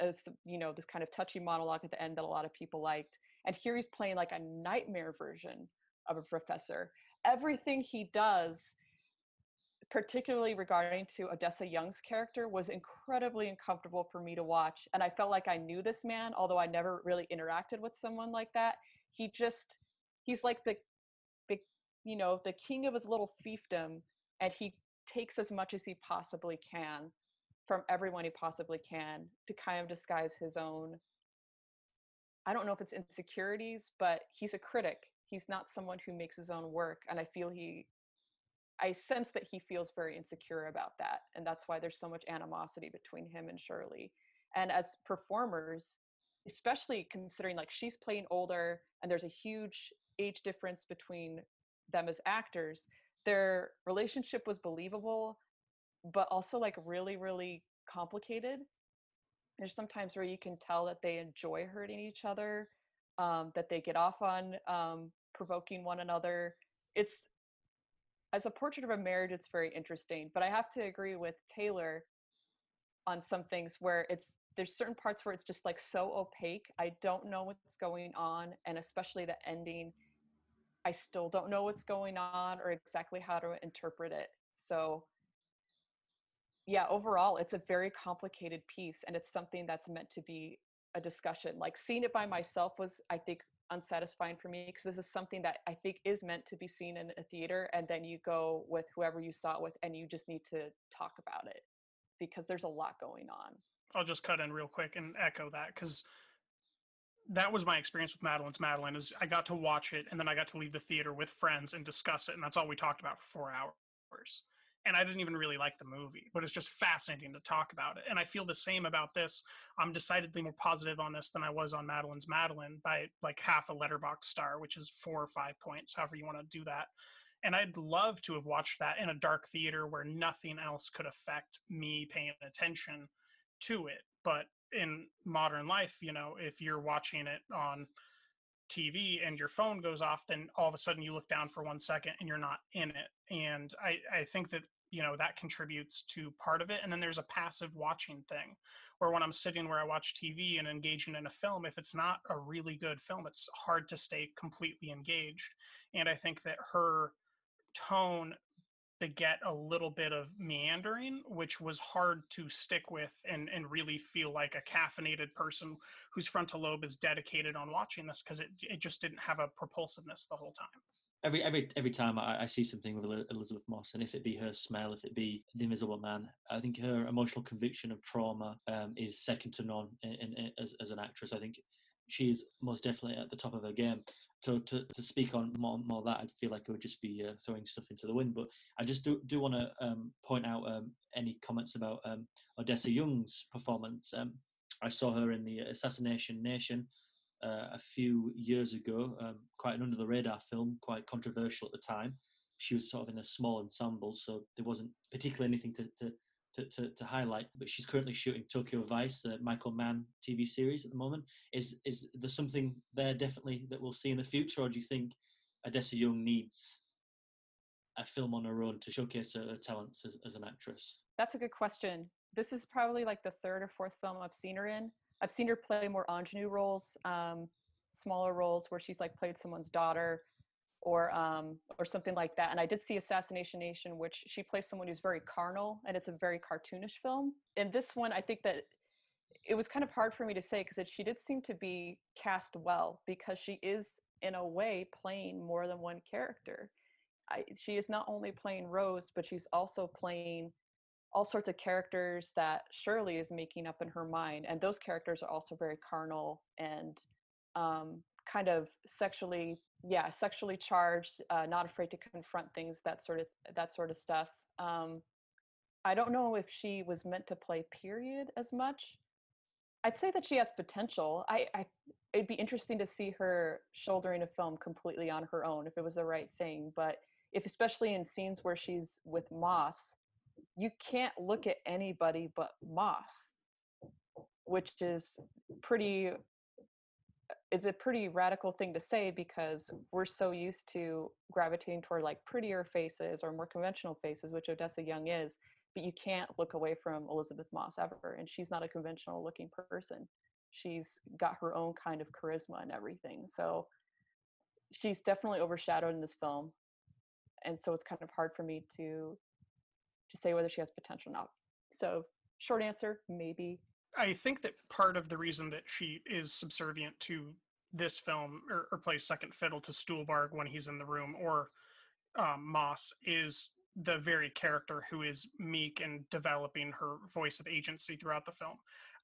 a you know this kind of touchy monologue at the end that a lot of people liked and here he's playing like a nightmare version of a professor. Everything he does particularly regarding to odessa young's character was incredibly uncomfortable for me to watch and i felt like i knew this man although i never really interacted with someone like that. He just he's like the the you know the king of his little fiefdom and he takes as much as he possibly can from everyone he possibly can to kind of disguise his own I don't know if it's insecurities, but he's a critic. He's not someone who makes his own work. And I feel he, I sense that he feels very insecure about that. And that's why there's so much animosity between him and Shirley. And as performers, especially considering like she's playing older and there's a huge age difference between them as actors, their relationship was believable but also like really really complicated. There's sometimes where you can tell that they enjoy hurting each other um, that they get off on um, provoking one another. It's as a portrait of a marriage it's very interesting but i have to agree with taylor on some things where it's there's certain parts where it's just like so opaque i don't know what's going on and especially the ending i still don't know what's going on or exactly how to interpret it. So yeah, overall, it's a very complicated piece, and it's something that's meant to be a discussion. Like seeing it by myself was, I think, unsatisfying for me because this is something that I think is meant to be seen in a theater, and then you go with whoever you saw it with, and you just need to talk about it because there's a lot going on. I'll just cut in real quick and echo that because that was my experience with Madeline's Madeline is I got to watch it and then I got to leave the theater with friends and discuss it and that's all we talked about for four hours and I didn't even really like the movie, but it's just fascinating to talk about it. And I feel the same about this. I'm decidedly more positive on this than I was on Madeline's Madeline by like half a Letterboxd star, which is four or five points, however you want to do that. and I'd love to have watched that in a dark theater where nothing else could affect me paying attention to it. But in modern life, you know, if you're watching it on TV and your phone goes off, then all of a sudden you look down for one second and you're not in it. And I, I think that, you know, that contributes to part of it. And then there's a passive watching thing where when I'm sitting where I watch TV and engaging in a film, if it's not a really good film, it's hard to stay completely engaged. And I think that her tone beget a little bit of meandering, which was hard to stick with and, and really feel like a caffeinated person whose frontal lobe is dedicated on watching this because it, it just didn't have a propulsiveness the whole time. Every every every time I, I see something with Elisabeth Moss, and if it be her smell, if it be The Invisible Man, I think her emotional conviction of trauma um, is second to none in, in, in, as, as an actress. I think she is most definitely at the top of her game to, to, to speak on more, more that, I'd feel like I would just be uh, throwing stuff into the wind. But I just do, do want to um, point out um, any comments about um, Odessa Young's performance. Um, I saw her in the Assassination Nation uh, a few years ago, um, quite an under the radar film, quite controversial at the time. She was sort of in a small ensemble, so there wasn't particularly anything to, to to, to, to, highlight. But she's currently shooting Tokyo Vice, the Michael Mann TV series at the moment. Is is there something there definitely that we'll see in the future, or do you think Odessa Young needs a film on her own to showcase her talents as, as an actress? That's a good question. This is probably like the third or fourth film I've seen her in. I've seen her play more ingenue roles, um, smaller roles where she's like played someone's daughter or um, or something like that. And I did see Assassination Nation, which she plays someone who's very carnal, and it's a very cartoonish film. And this one, I think that it was kind of hard for me to say because she did seem to be cast well because she is in a way playing more than one character. I, she is not only playing Rose, but she's also playing all sorts of characters that Shirley is making up in her mind, and those characters are also very carnal and um, kind of sexually yeah sexually charged uh, not afraid to confront things that sort of that sort of stuff um, i don't know if she was meant to play period as much. I'd say that she has potential I, I it'd be interesting to see her shouldering a film completely on her own if it was the right thing but if especially in scenes where she's with moss you can't look at anybody but moss which is pretty it's a pretty radical thing to say because mm. we're so used to gravitating toward like prettier faces or more conventional faces, which Odessa Young is, but you can't look away from Elisabeth Moss ever. And she's not a conventional looking person. She's got her own kind of charisma and everything. So she's definitely overshadowed in this film. And so it's kind of hard for me to to say whether she has potential or not. So short answer, maybe I think that part of the reason that she is subservient to this film or, or plays second fiddle to Stuhlbarg when he's in the room or um, Moss is the very character who is meek and developing her voice of agency throughout the film.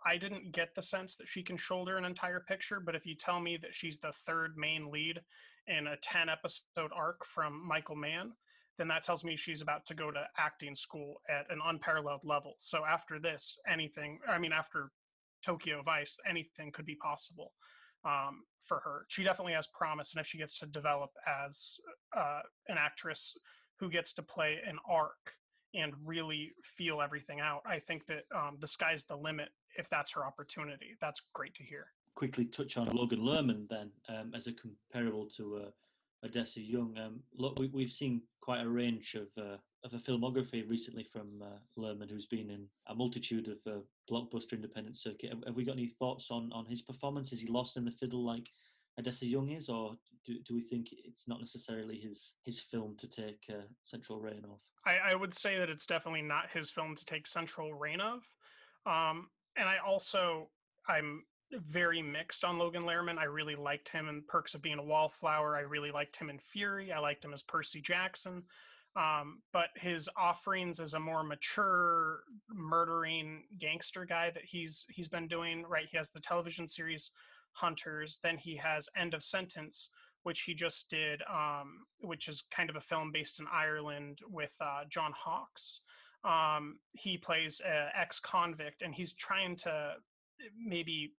I didn't get the sense that she can shoulder an entire picture, but if you tell me that she's the third main lead in a 10 episode arc from Michael Mann, then that tells me she's about to go to acting school at an unparalleled level. So after this, anything, I mean, after Tokyo Vice, anything could be possible um, for her. She definitely has promise. And if she gets to develop as uh, an actress who gets to play an arc and really feel everything out, I think that um, the sky's the limit if that's her opportunity. That's great to hear. Quickly touch on Logan Lerman then um, as a comparable to uh, Odessa Young. Um, look, we, have seen quite a range of uh, of a filmography recently from uh, Lerman, who's been in a multitude of uh, blockbuster independent circuit. Have, have, we got any thoughts on on his performance? Is he lost in the fiddle like Odessa Young is, or do, do we think it's not necessarily his his film to take uh, central reign of? I, I, would say that it's definitely not his film to take central reign of. Um, and I also I'm very mixed on Logan Lerman. I really liked him in Perks of Being a Wallflower. I really liked him in Fury. I liked him as Percy Jackson. Um, but his offerings as a more mature murdering gangster guy that he's he's been doing right he has the television series hunters then he has end of sentence which he just did um, which is kind of a film based in ireland with uh, john hawkes um, he plays an ex-convict and he's trying to maybe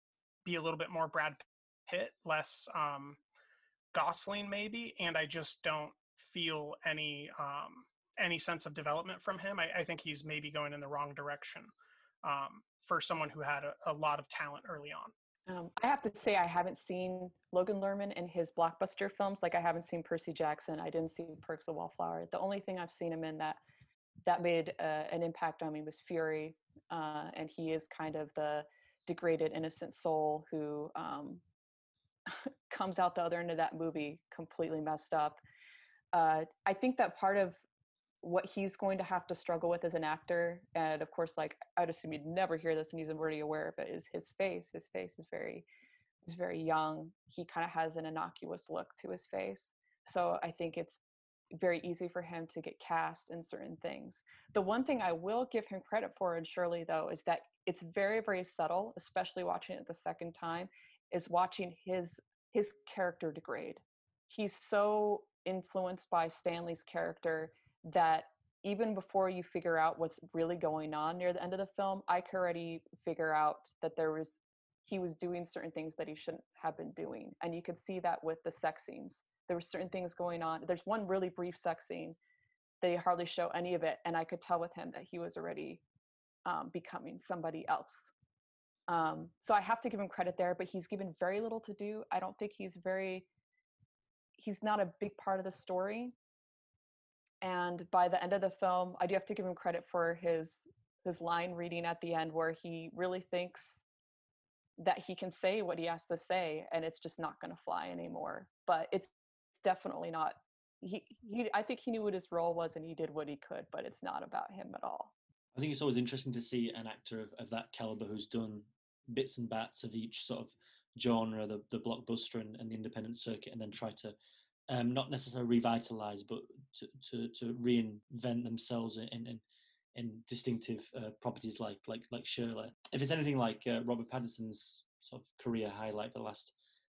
be a little bit more Brad Pitt, less um, Gosling, maybe. And I just don't feel any um, any sense of development from him. I, I, think he's maybe going in the wrong direction um, for someone who had a, a, lot of talent early on. Um, I have to say, I haven't seen Logan Lerman in his blockbuster films. Like I haven't seen Percy Jackson. I didn't see Perks of Wallflower. The only thing I've seen him in that that made uh, an impact on me was Fury, uh, and he is kind of the degraded innocent soul who um, comes out the other end of that movie completely messed up. Uh, I think that part of what he's going to have to struggle with as an actor, and of course, like I'd assume you'd never hear this, and he's already aware of it, is his face. His face is very, is very young. He kind of has an innocuous look to his face. So I think it's very easy for him to get cast in certain things. The one thing I will give him credit for in Shirley, though, is that it's very, very subtle, especially watching it the second time, is watching his his character degrade. He's so influenced by Stanley's character that even before you figure out what's really going on near the end of the film, I could already figure out that there was he was doing certain things that he shouldn't have been doing. And you could see that with the sex scenes. There were certain things going on. There's one really brief sex scene. They hardly show any of it, and I could tell with him that he was already um, becoming somebody else. Um, so I have to give him credit there, but he's given very little to do. I don't think he's very, he's not a big part of the story. And by the end of the film, I do have to give him credit for his his line reading at the end, where he really thinks that he can say what he has to say, and it's just not going to fly anymore. But it's definitely not. He, he, I think he knew what his role was, and he did what he could. But it's not about him at all. I think it's always interesting to see an actor of, of that caliber who's done bits and bats of each sort of genre, the, the blockbuster and, and the independent circuit, and then try to um, not necessarily revitalize, but to, to, to reinvent themselves in, in, in distinctive uh, properties like like like Shirley. If it's anything like uh, Robert Pattinson's sort of career highlight the last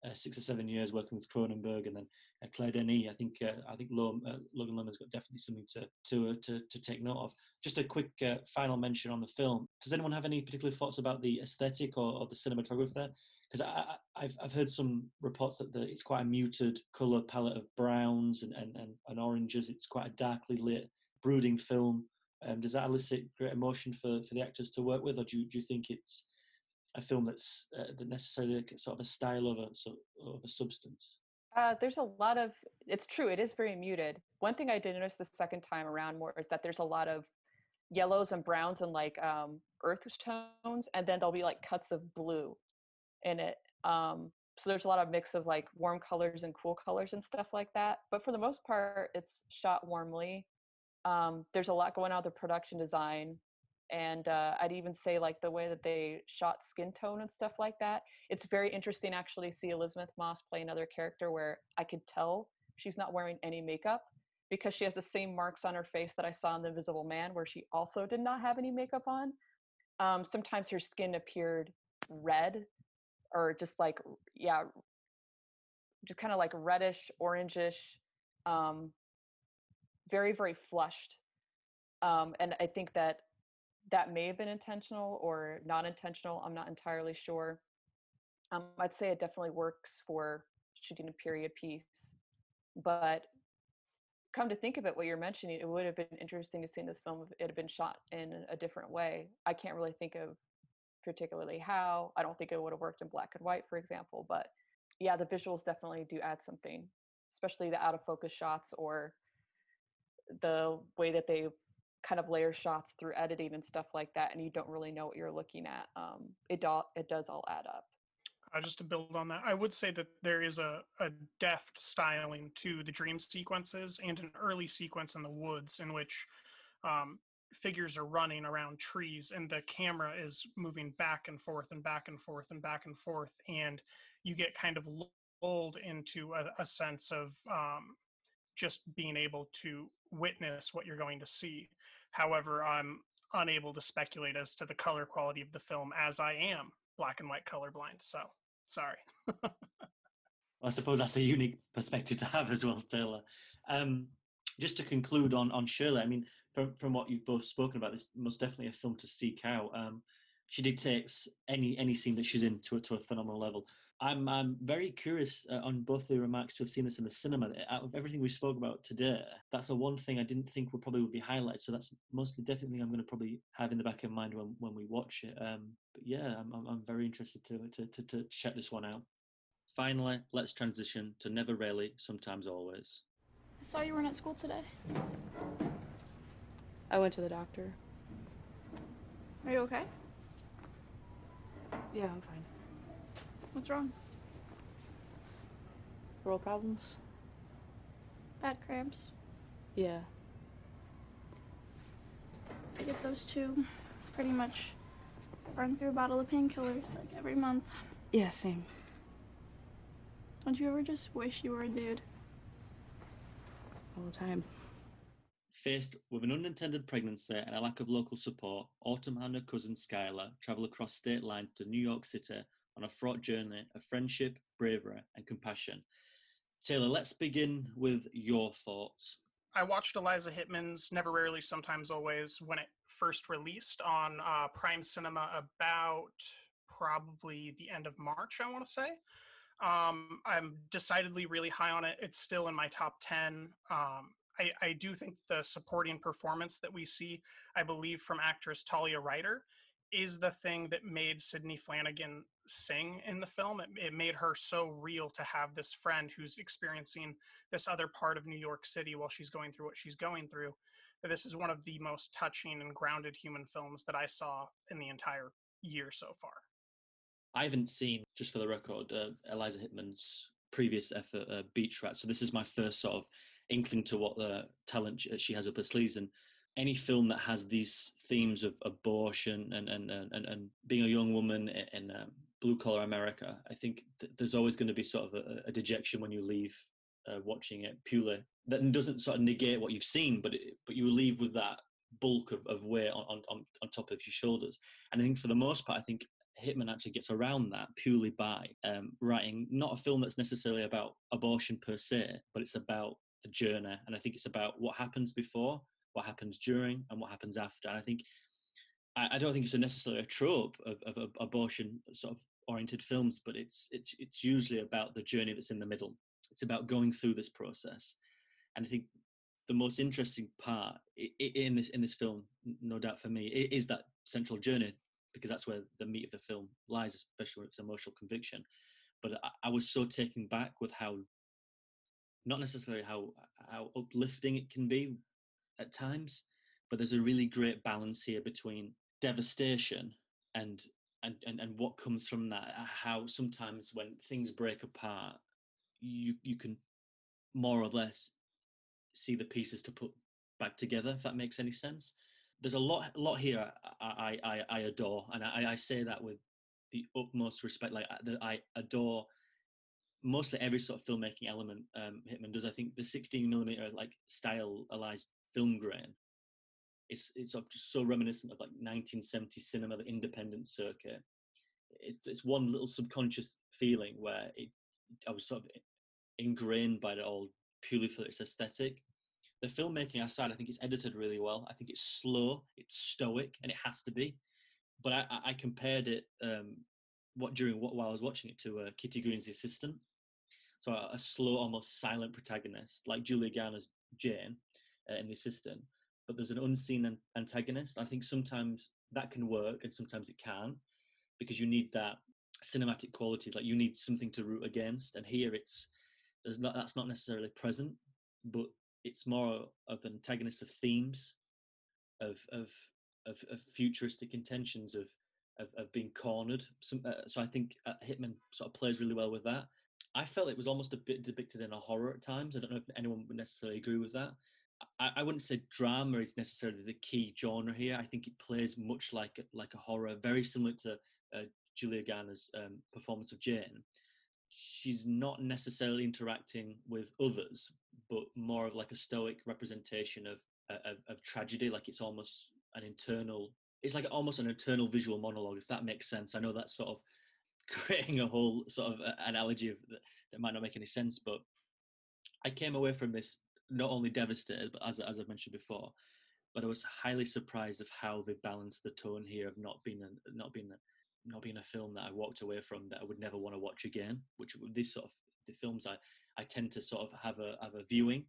uh, six or seven years working with Cronenberg and then uh, Claire Denis. I think uh, I think Lo- uh, Logan Lerman's got definitely something to to, uh, to to take note of. Just a quick uh, final mention on the film. Does anyone have any particular thoughts about the aesthetic or, or the cinematography there? Because I've I've heard some reports that the, it's quite a muted color palette of browns and, and, and, and oranges. It's quite a darkly lit, brooding film. Um, does that elicit great emotion for, for the actors to work with, or do you, do you think it's a film that's uh, that necessarily sort of a style of a so, of a substance? Uh, there's a lot of. It's true. It is very muted. One thing I did notice the second time around more is that there's a lot of yellows and browns and like um, earth tones, and then there'll be like cuts of blue in it. Um, so there's a lot of mix of like warm colors and cool colors and stuff like that. But for the most part, it's shot warmly. Um, there's a lot going on with the production design and uh, i'd even say like the way that they shot skin tone and stuff like that it's very interesting actually see elisabeth moss play another character where i could tell she's not wearing any makeup because she has the same marks on her face that i saw in the invisible man where she also did not have any makeup on. Um, sometimes her skin appeared red or just like yeah just kind of like reddish orangish um, very very flushed. Um, and i think that that may have been intentional or not intentional. I'm not entirely sure. Um, I'd say it definitely works for shooting a period piece. But come to think of it, what you're mentioning, it would have been interesting to see in this film if it had been shot in a different way. I can't really think of particularly how. I don't think it would have worked in black and white, for example. But yeah, the visuals definitely do add something, especially the out of focus shots or the way that they kind of layer shots through editing and stuff like that and you don't really know what you're looking at um, it, do- it does all add up. Uh, just to build on that i would say that there is a, a deft styling to the dream sequences and an early sequence in the woods in which um, figures are running around trees and the camera is moving back and forth and back and forth and back and forth and you get kind of lulled into a, a sense of um, just being able to witness what you're going to see. However, I'm unable to speculate as to the color quality of the film as I am black and white colorblind. So sorry. I suppose that's a unique perspective to have as well, Taylor. Um, just to conclude on on Shirley, I mean, from from what you've both spoken about, this most definitely a film to seek out. Um, she dictates any any scene that she's in to to a phenomenal level. I'm I'm very curious uh, on both the remarks to have seen this in the cinema. Out of everything we spoke about today, that's the one thing I didn't think would probably would be highlighted. So that's mostly definitely I'm going to probably have in the back of mind when, when we watch it. Um, but yeah, I'm, I'm I'm very interested to, to to to check this one out. Finally, let's transition to never rarely, sometimes always. I saw you weren't at school today. I went to the doctor. Are you okay? Yeah, I'm fine. What's wrong? Girl problems? Bad cramps. Yeah. I get those too. Pretty much run through a bottle of painkillers like every month. Yeah, same. Don't you ever just wish you were a dude? All the time. Faced with an unintended pregnancy and a lack of local support, Autumn and her cousin Skylar travel across state lines to New York City on a fraught journey of friendship, bravery, and compassion. Taylor, let's begin with your thoughts. I watched Eliza Hittman's Never Rarely, Sometimes Always when it first released on uh, Prime Cinema about probably the end of March, I want to say. Um, I'm decidedly really high on it. It's still in my top 10. Um, I, I, do think the supporting performance that we see, I believe, from actress Talia Ryder is the thing that made Sidney Flanigan sing in the film. It, it, made her so real to have this friend who's experiencing this other part of New York City while she's going through what she's going through. This is one of the most touching and grounded human films that I saw in the entire year so far. I haven't seen, just for the record, uh, Eliza Hittman's previous effort, uh, Beach Rat. So this is my first sort of inkling to what the talent she has up her sleeves. And any film that has these themes of abortion and and and, and being a young woman in um, blue collar America, I think th- there's always going to be sort of a, a dejection when you leave uh, watching it purely. That doesn't sort of negate what you've seen, but it, but you leave with that bulk of, of weight on, on on top of your shoulders. And I think for the most part, I think Hittman actually gets around that purely by um, writing not a film that's necessarily about abortion per se, but it's about the journey. And I think it's about what happens before what happens during and what happens after. And I think I, I don't think it's a necessarily a trope of, of, of, abortion sort of oriented films, but it's it's it's usually about the journey that's in the middle. It's about going through this process, and I think the most interesting part in this in this film, no doubt for me, is that central journey because that's where the meat of the film lies, especially with its emotional conviction. But I, I was so taken back with how, not necessarily how how uplifting it can be at times, but there's a really great balance here between devastation and and, and, and what comes from that how sometimes when things break apart you you can more or less see the pieces to put back together if that makes any sense there's a lot lot here i i, I adore and I, I say that with the utmost respect like i adore mostly every sort of filmmaking element um, Hittman does. I think the 16 millimeter like stylized film grain it's it's so reminiscent of like 1970 cinema, the independent circuit. It's it's one little subconscious feeling where it, I was sort of ingrained by it all purely for its aesthetic. The filmmaking aside, I think it's edited really well. I think it's slow, it's stoic, and it has to be. But I, I compared it um, what during what while I was watching it to uh, Kitty Green's Assistant. So a, a slow, almost silent protagonist like Julia Garner's Jane, uh, in the assistant, but there's an unseen antagonist. I think sometimes that can work and sometimes it can because you need that cinematic qualities. Like you need something to root against, and here it's there's not that's not necessarily present, but it's more of an antagonist of themes, of of of, of futuristic intentions of of, of being cornered. Uh, so I think uh, Hittman sort of plays really well with that. I felt it was almost a bit depicted in a horror at times. I don't know if anyone would necessarily agree with that. I, I wouldn't say drama is necessarily the key genre here. I think it plays much like like a horror, very similar to uh, Julia Garner's um, performance of Jane. She's not necessarily interacting with others, but more of like a stoic representation of, uh, of, of tragedy. Like it's almost an internal. It's like almost an internal visual monologue, if that makes sense. I know that's sort of creating a whole sort of uh, analogy of that, that might not make any sense, but I came away from this not only devastated, but as as I mentioned before, but I was highly surprised of how they balanced the tone here of not being a, not being not being a film that I walked away from that I would never want to watch again. Which these sort of the films I I tend to sort of have a have a viewing,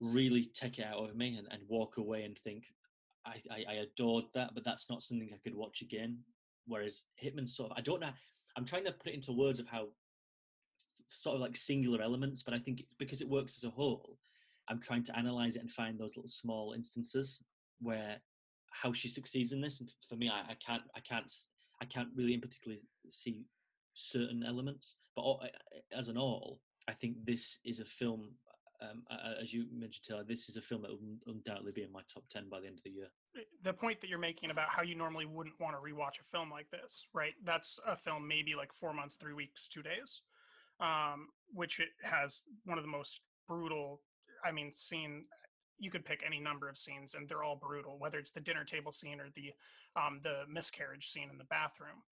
really take it out of me and, and walk away and think I, I, I adored that, but that's not something I could watch again. Whereas Hittman sort of I don't know. I'm trying to put it into words of how sort of like singular elements, but I think because it works as a whole, I'm trying to analyze it and find those little small instances where how she succeeds in this. And for me, I, I can't, I can't, I can't really in particularly see certain elements. But all, as an all, I think this is a film. Um, as you mentioned, Taylor, this is a film that will undoubtedly be in my top ten by the end of the year. The point that you're making about how you normally wouldn't want to rewatch a film like this, right? That's a film maybe like four months, three weeks, two days, um, which it has one of the most brutal I mean, scene you could pick any number of scenes and they're all brutal whether it's the dinner table scene or the um, the miscarriage scene in the bathroom.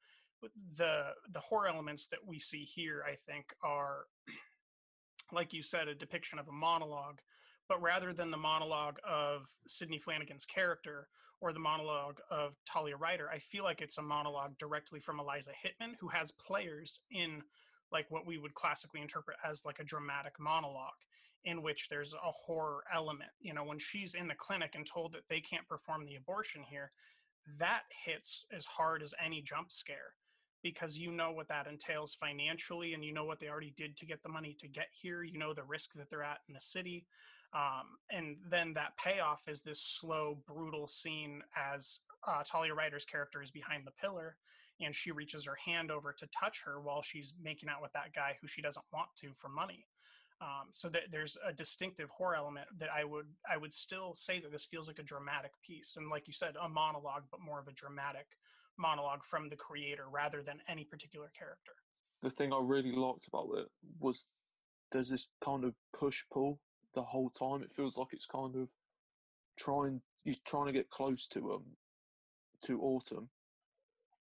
The the horror elements that we see here i think are like you said a depiction of a monologue but rather than the monologue of sidney flanigan's character or the monologue of talia ryder i feel like it's a monologue directly from eliza hittman who has players in like what we would classically interpret as like a dramatic monologue in which there's a horror element. You know, when she's in the clinic and told that they can't perform the abortion here, that hits as hard as any jump scare because you know what that entails financially and you know what they already did to get the money to get here. You know the risk that they're at in the city. Um, and then that payoff is this slow, brutal scene as uh, Talia Ryder's character is behind the pillar and she reaches her hand over to touch her while she's making out with that guy who she doesn't want to for money. Um, so that there's a distinctive horror element that I would I would still say that this feels like a dramatic piece, and like you said, a monologue, but more of a dramatic monologue from the creator rather than any particular character. The thing I really liked about it was there's this kind of push pull the whole time. It feels like it's kind of trying you're trying to get close to um to autumn,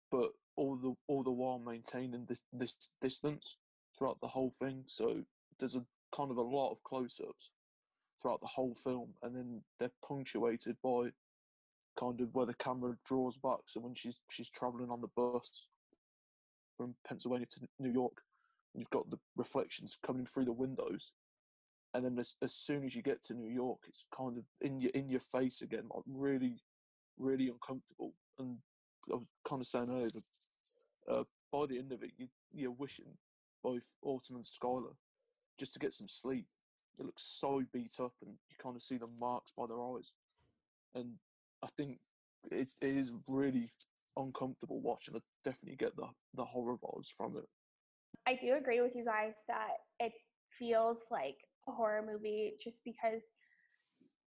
but all the all the while maintaining this this distance throughout the whole thing. So there's a kind of a lot of close-ups throughout the whole film, and then they're punctuated by kind of where the camera draws back. So when she's she's traveling on the bus from Pennsylvania to New York, you've got the reflections coming through the windows, and then as as soon as you get to New York, it's kind of in your in your face again, like really, really uncomfortable. And I was kind of saying earlier, uh, by the end of it, you, you're wishing both Autumn and Skylar just to get some sleep. It looks so beat up, and you kind of see the marks by their eyes. And I think it's it is really uncomfortable watching. I definitely get the the horror vibes from it. I do agree with you guys that it feels like a horror movie just because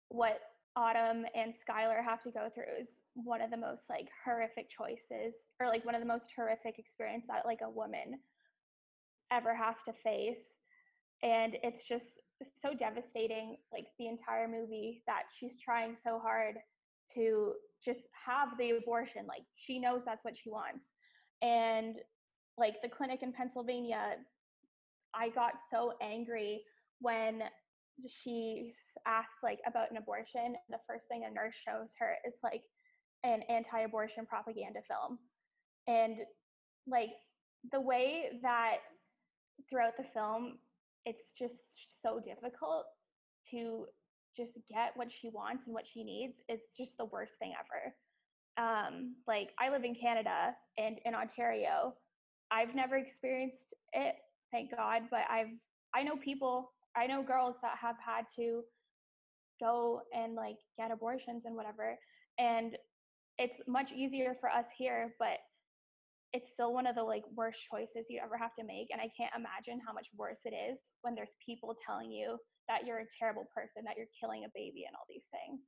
what Autumn and Skylar have to go through is one of the most like horrific choices or like one of the most horrific experience that like a woman ever has to face and it's just so devastating like the entire movie that she's trying so hard to just have the abortion like she knows that's what she wants. And like the clinic in Pennsylvania I got so angry when she asks like about an abortion the first thing a nurse shows her is like an anti-abortion propaganda film. And like the way that throughout the film it's just so difficult to just get what she wants and what she needs. It's just the worst thing ever. Um, like I live in Canada and in Ontario. I've never experienced it, thank God, but I've I know people, I know girls that have had to go and like get abortions and whatever. And it's much easier for us here, but it's still one of the like worst choices you ever have to make and i can't imagine how much worse it is when there's people telling you that you're a terrible person that you're killing a baby and all these things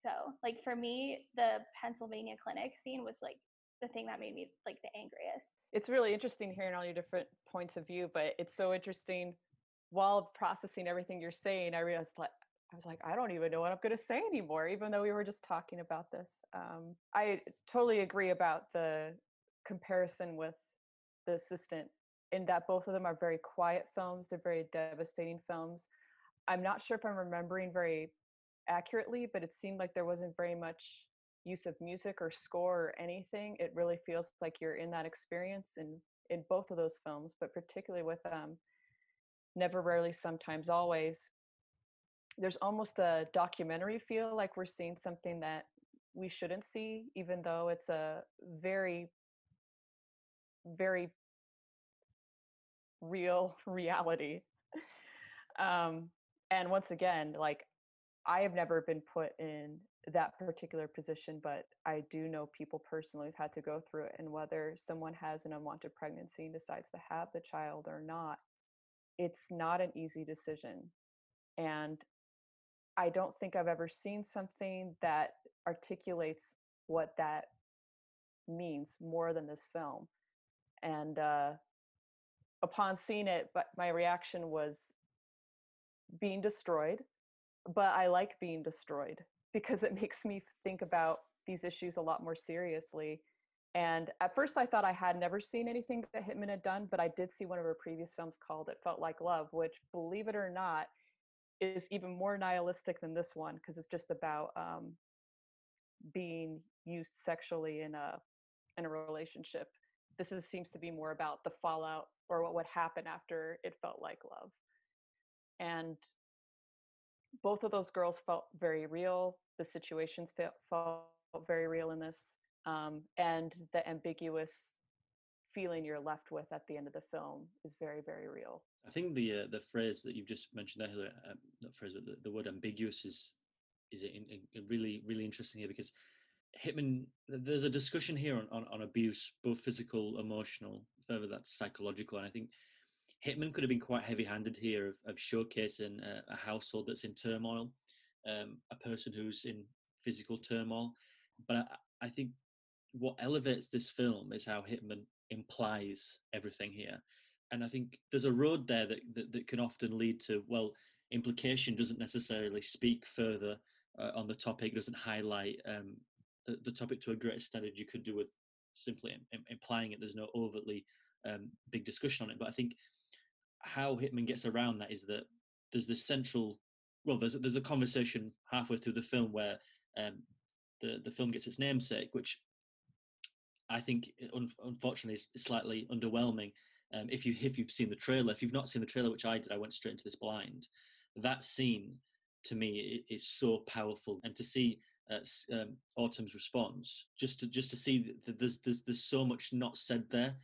so like for me the pennsylvania clinic scene was like the thing that made me like the angriest it's really interesting hearing all your different points of view but it's so interesting while processing everything you're saying i realized like I was like, I don't even know what I'm going to say anymore, even though we were just talking about this. Um, I totally agree about the comparison with the assistant in that both of them are very quiet films they're very devastating films i'm not sure if i'm remembering very accurately but it seemed like there wasn't very much use of music or score or anything, it really feels like you're in that experience in in both of those films, but particularly with um, Never, Rarely, Sometimes, Always. There's almost a documentary feel, like we're seeing something that we shouldn't see, even though it's a very, very real reality. um, and once again, like I have never been put in that particular position, but I do know people personally who've had to go through it. And whether someone has an unwanted pregnancy and decides to have the child or not, it's not an easy decision. And I don't think I've ever seen something that articulates what that means more than this film. And uh, upon seeing it, but my reaction was being destroyed. But I like being destroyed because it makes me think about these issues a lot more seriously. And at first, I thought I had never seen anything that Hittman had done, but I did see one of her previous films called It Felt Like Love, which, believe it or not, is even more nihilistic than this one because it's just about um, being used sexually in a in a relationship. This is, seems to be more about the fallout or what would happen after it felt like love. And both of those girls felt very real. The situations felt, felt very real in this, um, and the ambiguous feeling you're left with at the end of the film is very, very real. I think the uh, the phrase that you've just mentioned uh, not phrase, the, the word ambiguous is is in, in, really really interesting here because Hickman, there's a discussion here on, on, on abuse, both physical, emotional, further that's psychological, and I think Hittman could have been quite heavy-handed here of, of showcasing a, a, household that's in turmoil, um, a person who's in physical turmoil. But I, I, think what elevates this film is how Hittman implies everything here, and I think there's a road there that that, that can often lead to well, implication doesn't necessarily speak further uh, on the topic, doesn't highlight um, the, the topic to a greater standard you could do with simply Im- implying it. There's no overtly um, big discussion on it, but I think how Hittman gets around that is that there's this central well there's there's a conversation halfway through the film where um, the the film gets its namesake which I think un- unfortunately is slightly underwhelming. Um, if you if you've seen the trailer if you've not seen the trailer which I did I went straight into this blind. That scene to me is so powerful. And to see uh, um, Autumn's response just to just to see that there's there's there's so much not said there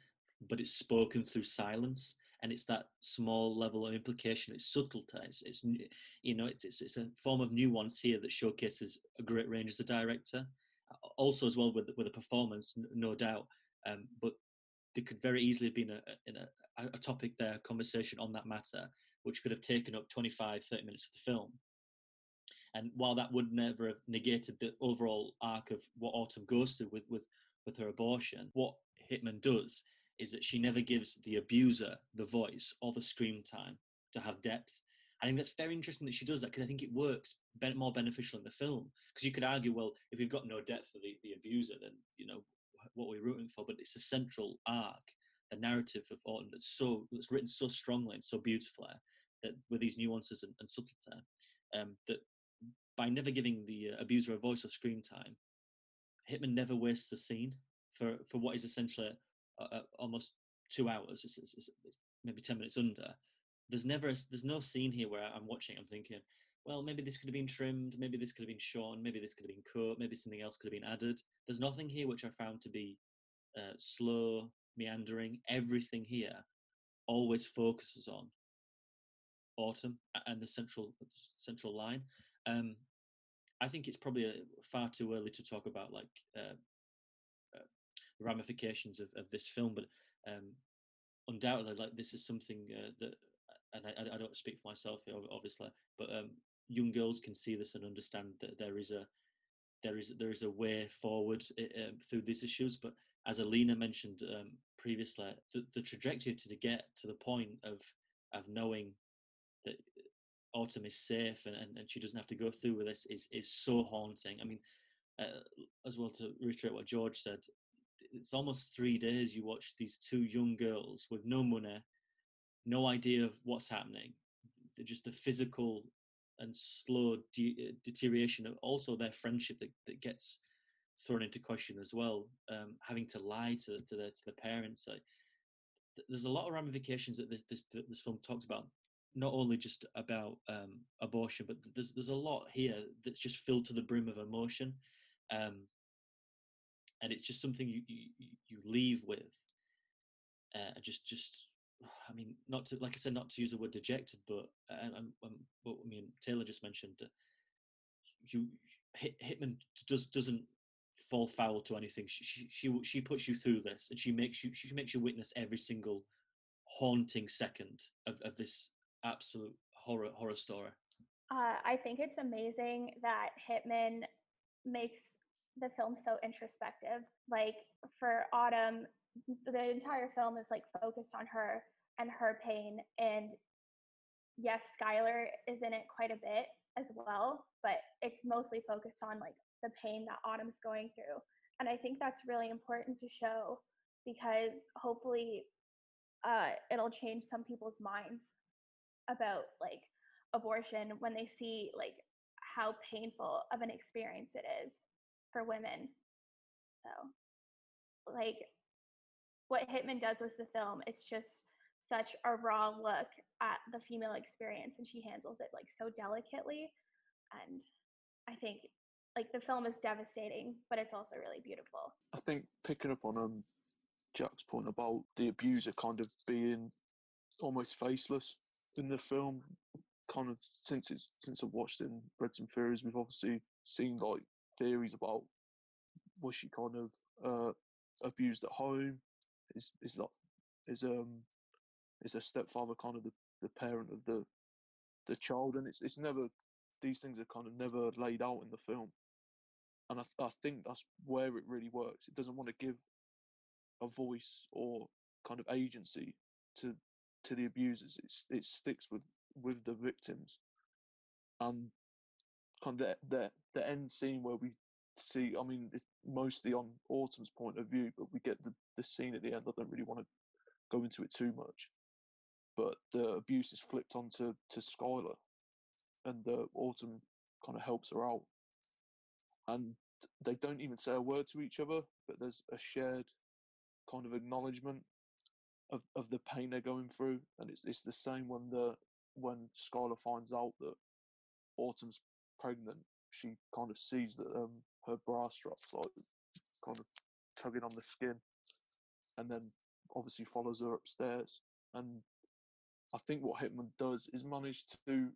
but it's spoken through silence and it's that small level of implication it's subtlety it's, it's you know it's, it's, it's a form of nuance here that showcases a great range as a director also as well with with a performance no doubt um, but there could very easily have been a, a, a topic there a conversation on that matter which could have taken up 25 30 minutes of the film and while that would never have negated the overall arc of what autumn goes through with with with her abortion what Hittman does is that she never gives the abuser the voice or the screen time to have depth. I think that's very interesting that she does that because I think it works more beneficial in the film. Because you could argue, well, if we've got no depth for the, the abuser, then you know what we're rooting for. But it's a central arc, the narrative of Autumn that's so that's written so strongly and so beautifully that with these nuances and, and subtlety, um, that by never giving the uh, abuser a voice or screen time, Hittman never wastes a scene for for what is essentially uh, almost two hours. It's, it's, it's, maybe ten minutes under. There's never a, there's no scene here where I'm watching. I'm thinking, well, maybe this could have been trimmed. Maybe this could have been shorn. Maybe this could have been cut. Maybe something else could have been added. There's nothing here which I found to be uh, slow, meandering. Everything here always focuses on autumn and the central central line. Um, I think it's probably a, uh, far too early to talk about like uh, ramifications of, of this film, but um, undoubtedly, like this is something uh, that, and I, I, don't speak for myself here, obviously, but um, young girls can see this and understand that there is a there is there is a way forward uh, through these issues. But as Alina mentioned um, previously, the, the trajectory to, to get to the point of of knowing that Autumn is safe and, and, and she doesn't have to go through with this is is so haunting. I mean, uh, as well to reiterate what George said, it's almost three days you watch these two young girls with no money, no idea of what's happening. They're just the physical and slow de- uh, deterioration of also their friendship that, that gets thrown into question as well. Um, having to lie to to the to the parents. Like, there's a lot of ramifications that this this this film talks about. Not only just about um, abortion, but there's there's a lot here that's just filled to the brim of emotion, um, and it's just something you you, you leave with. Uh, just just I mean, not to like I said, not to use the word dejected, but and what I mean, Taylor just mentioned, uh, you Hit, Hittman does doesn't fall foul to anything. She, she she she puts you through this, and she makes you she makes you witness every single haunting second of, of this absolute horror horror story. Uh, I think it's amazing that Hittman makes the film so introspective. Like for Autumn, the entire film is like focused on her and her pain. And yes, Skylar is in it quite a bit as well, but it's mostly focused on like the pain that Autumn's going through. And I think that's really important to show because hopefully uh, it'll change some people's minds about like abortion when they see like how painful of an experience it is for women. So, like, what Hittman does with the film, it's just such a raw look at the female experience, and she handles it like so delicately. And I think like the film is devastating, but it's also really beautiful. I think picking up on um Jack's point about the abuser kind of being almost faceless in the film, kind of since it's since I've watched it and read some theories, we've obviously seen like theories about was she kind of uh, abused at home? Is is that is um is her stepfather kind of the, the parent of the the child? And it's it's never these things are kind of never laid out in the film, and I I think that's where it really works. It doesn't want to give a voice or kind of agency to to the abusers. It's it sticks with with the victims, and kind of the the, the end scene where we see. I mean, it's mostly on Autumn's point of view, but we get the the scene at the end. I don't really want to go into it too much, but the abuse is flipped onto to Skylar, and uh, Autumn kind of helps her out, and they don't even say a word to each other, but there's a shared kind of acknowledgement of, of the pain they're going through, and it's it's the same when the when Skylar finds out that Autumn's pregnant, she kind of sees that um, her bra strap's like kind of tugging on the skin, and then obviously follows her upstairs. And I think what Hittman does is manage to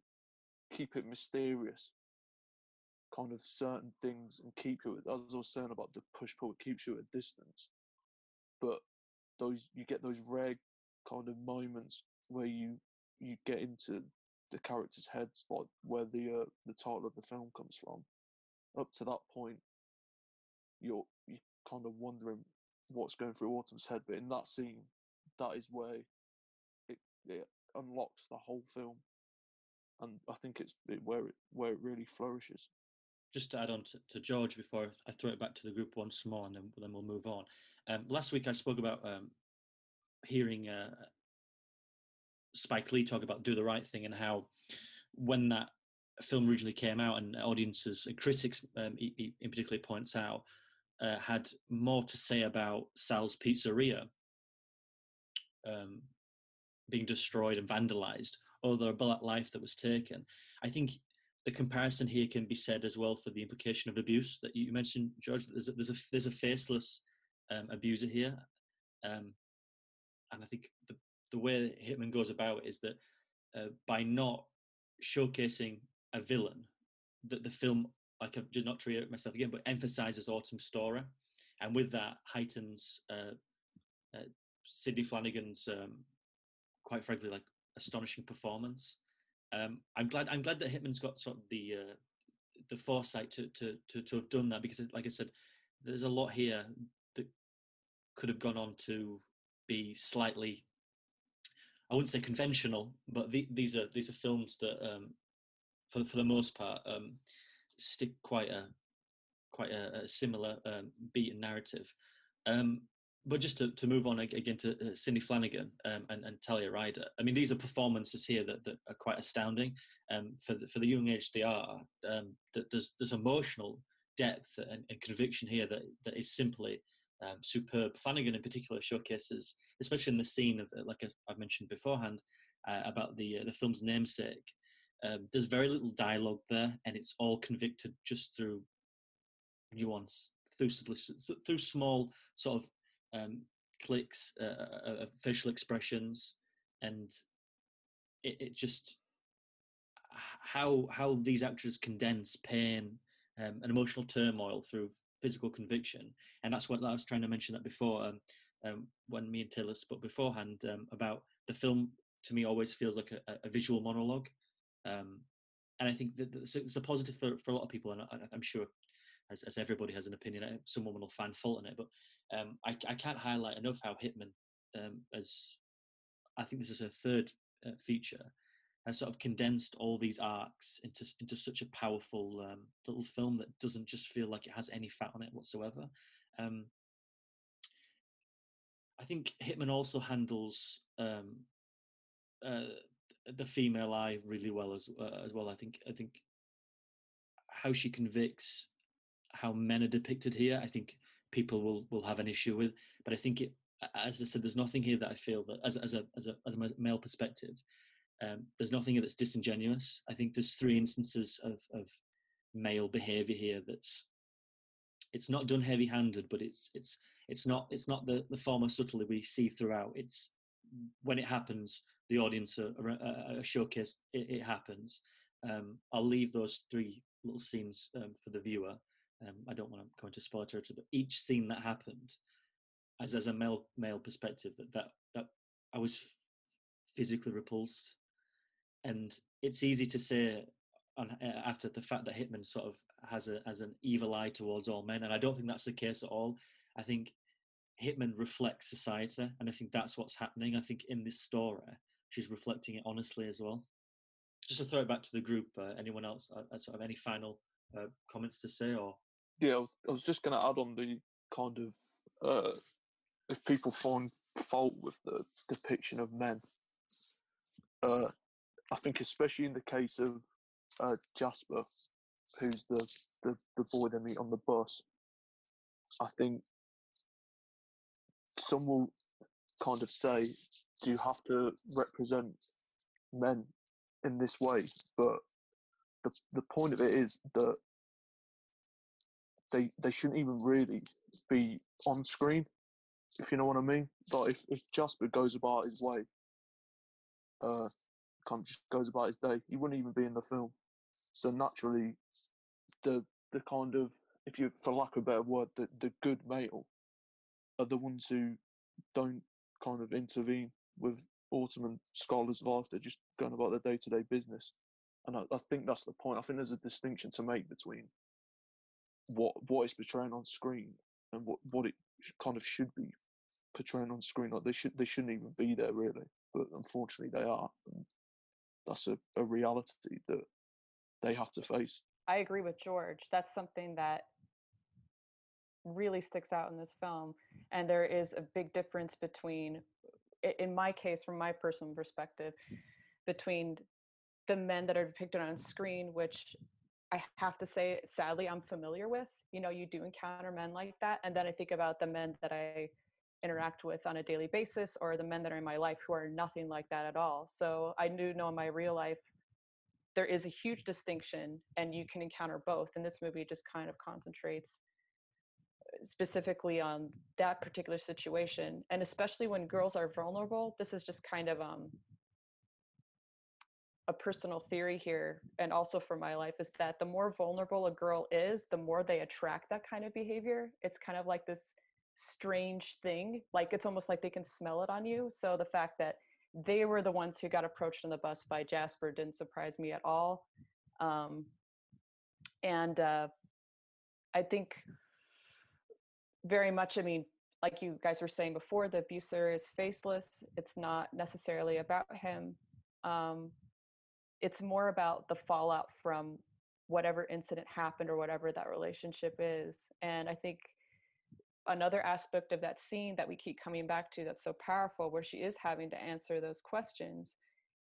keep it mysterious, kind of certain things, and keep you, as I was saying about the push pull, it keeps you at a distance. But those you get those rare kind of moments where you you get into the characters' heads, like where the uh, the title of the film comes from. Up to that point, you're you kind of wondering what's going through Autumn's head, but in that scene, that is where it it unlocks the whole film, and I think it's it, where it where it really flourishes. Just to add on to, to George before I throw it back to the group once more, and then, then we'll move on. Um, last week I spoke about um, hearing uh, Spike Lee talk about "Do the Right Thing" and how when that film originally came out and audiences and critics um, he, in particular points out uh, had more to say about Sal's Pizzeria um, being destroyed and vandalized, or the black life that was taken. I think the comparison here can be said as well for the implication of abuse that you mentioned, George. There's a, there's a there's a faceless um, abuser here, um, and I think the the way Hittman goes about it is that uh, by not showcasing a villain, that the film, like I've just not to reiterate myself again, but emphasizes Autumn story, and with that heightens uh, uh, Sidney Flanigan's um, quite frankly like astonishing performance. Um, I'm glad I'm glad that Hittman's got sort of the uh, the foresight to, to to to have done that because, like I said, there's a lot here that could have gone on to be slightly I wouldn't say conventional, but the, these are these are films that, um, for for the most part, um, stick quite a quite a, a similar um, beat and narrative. Um, but just to, to move on again to uh, Sidney Flanigan um, and, and Talia Ryder, I mean, these are performances here that, that are quite astounding um, for the, for the young age they are. Um, that there's there's emotional depth and, and conviction here that that is simply um, superb. Flanagan, in particular, showcases, especially in the scene of, like I, have mentioned beforehand, uh, about the uh, the film's namesake. Um, there's very little dialogue there, and it's all convicted just through nuance, through through small sort of um, clicks, uh, uh, uh, facial expressions, and it, it, just how how these actors condense pain um, and emotional turmoil through physical conviction, and that's what I was trying to mention that before um, um, when me and Taylor spoke beforehand um, about the film. To me, always feels like a, a visual monologue, um, and I think that it's a positive for, for a lot of people, and I, I'm sure as, as everybody has an opinion, uh, someone will find fault in it. But um, I, I can't highlight enough how Hittman, um, as I think this is her third uh, feature, has sort of condensed all these arcs into into such a powerful um, little film that doesn't just feel like it has any fat on it whatsoever. Um, I think Hittman also handles um, uh, the female eye really well as uh, as well. I think I think how she convicts how men are depicted here, I think people will will have an issue with. But I think it, as I said, there's nothing here that I feel that as as a as a as a male perspective, um, there's nothing that's disingenuous. I think there's three instances of of male behaviour here that's it's not done heavy-handed, but it's it's it's not it's not the the form of subtlety we see throughout. It's when it happens, the audience are, are, are showcased. It, it happens. Um, I'll leave those three little scenes um, for the viewer um, I don't want to go into spoiler territory, but each scene that happened, as as a male male perspective, that that that I was f- physically repulsed, and it's easy to say on, uh, after the fact that Hittman sort of has a as an evil eye towards all men, and I don't think that's the case at all. I think Hittman reflects society, and I think that's what's happening. I think in this story, she's reflecting it honestly as well. Just to throw it back to the group, uh, anyone else uh, uh sort of any final uh, comments to say or yeah, I was just going to add on the kind of uh, if people find fault with the depiction of men. Uh, I think especially in the case of uh, Jasper, who's the, the the boy they meet on the bus. I think some will kind of say, "Do you have to represent men in this way?" But the the point of it is that they they shouldn't even really be on screen, if you know what I mean. Like if, if Jasper goes about his way, uh, kind of just goes about his day, he wouldn't even be in the film. So naturally, the the kind of if you, for lack of a better word, the the good male are the ones who don't kind of intervene with Autumn and Skylar's life. They're just going about their day to day business. And I, I think that's the point. I think there's a distinction to make between what what is portraying on screen and what what it kind of should be portraying on screen. Like they should they shouldn't even be there really, but unfortunately they are. And that's a, a reality that they have to face. I agree with George. That's something that really sticks out in this film, and there is a big difference between, in my case, from my personal perspective, between the men that are depicted on screen, which I have to say, sadly, I'm familiar with. You know, you do encounter men like that. And then I think about the men that I interact with on a daily basis or the men that are in my life who are nothing like that at all. So I do know in my real life, there is a huge distinction and you can encounter both. And this movie just kind of concentrates uh, specifically on that particular situation. And especially when girls are vulnerable, this is just kind of um, a personal theory here and also for my life is that the more vulnerable a girl is the more they attract that kind of behavior. It's kind of like this strange thing like it's almost like they can smell it on you. So the fact that they were the ones who got approached on the bus by jasper didn't surprise me at all. Um, and uh, i think very much i mean like you guys were saying before the abuser is faceless. It's not necessarily about him. Um, it's more about the fallout from whatever incident happened or whatever that relationship is. And I think another aspect of that scene that we keep coming back to that's so powerful, where she is having to answer those questions,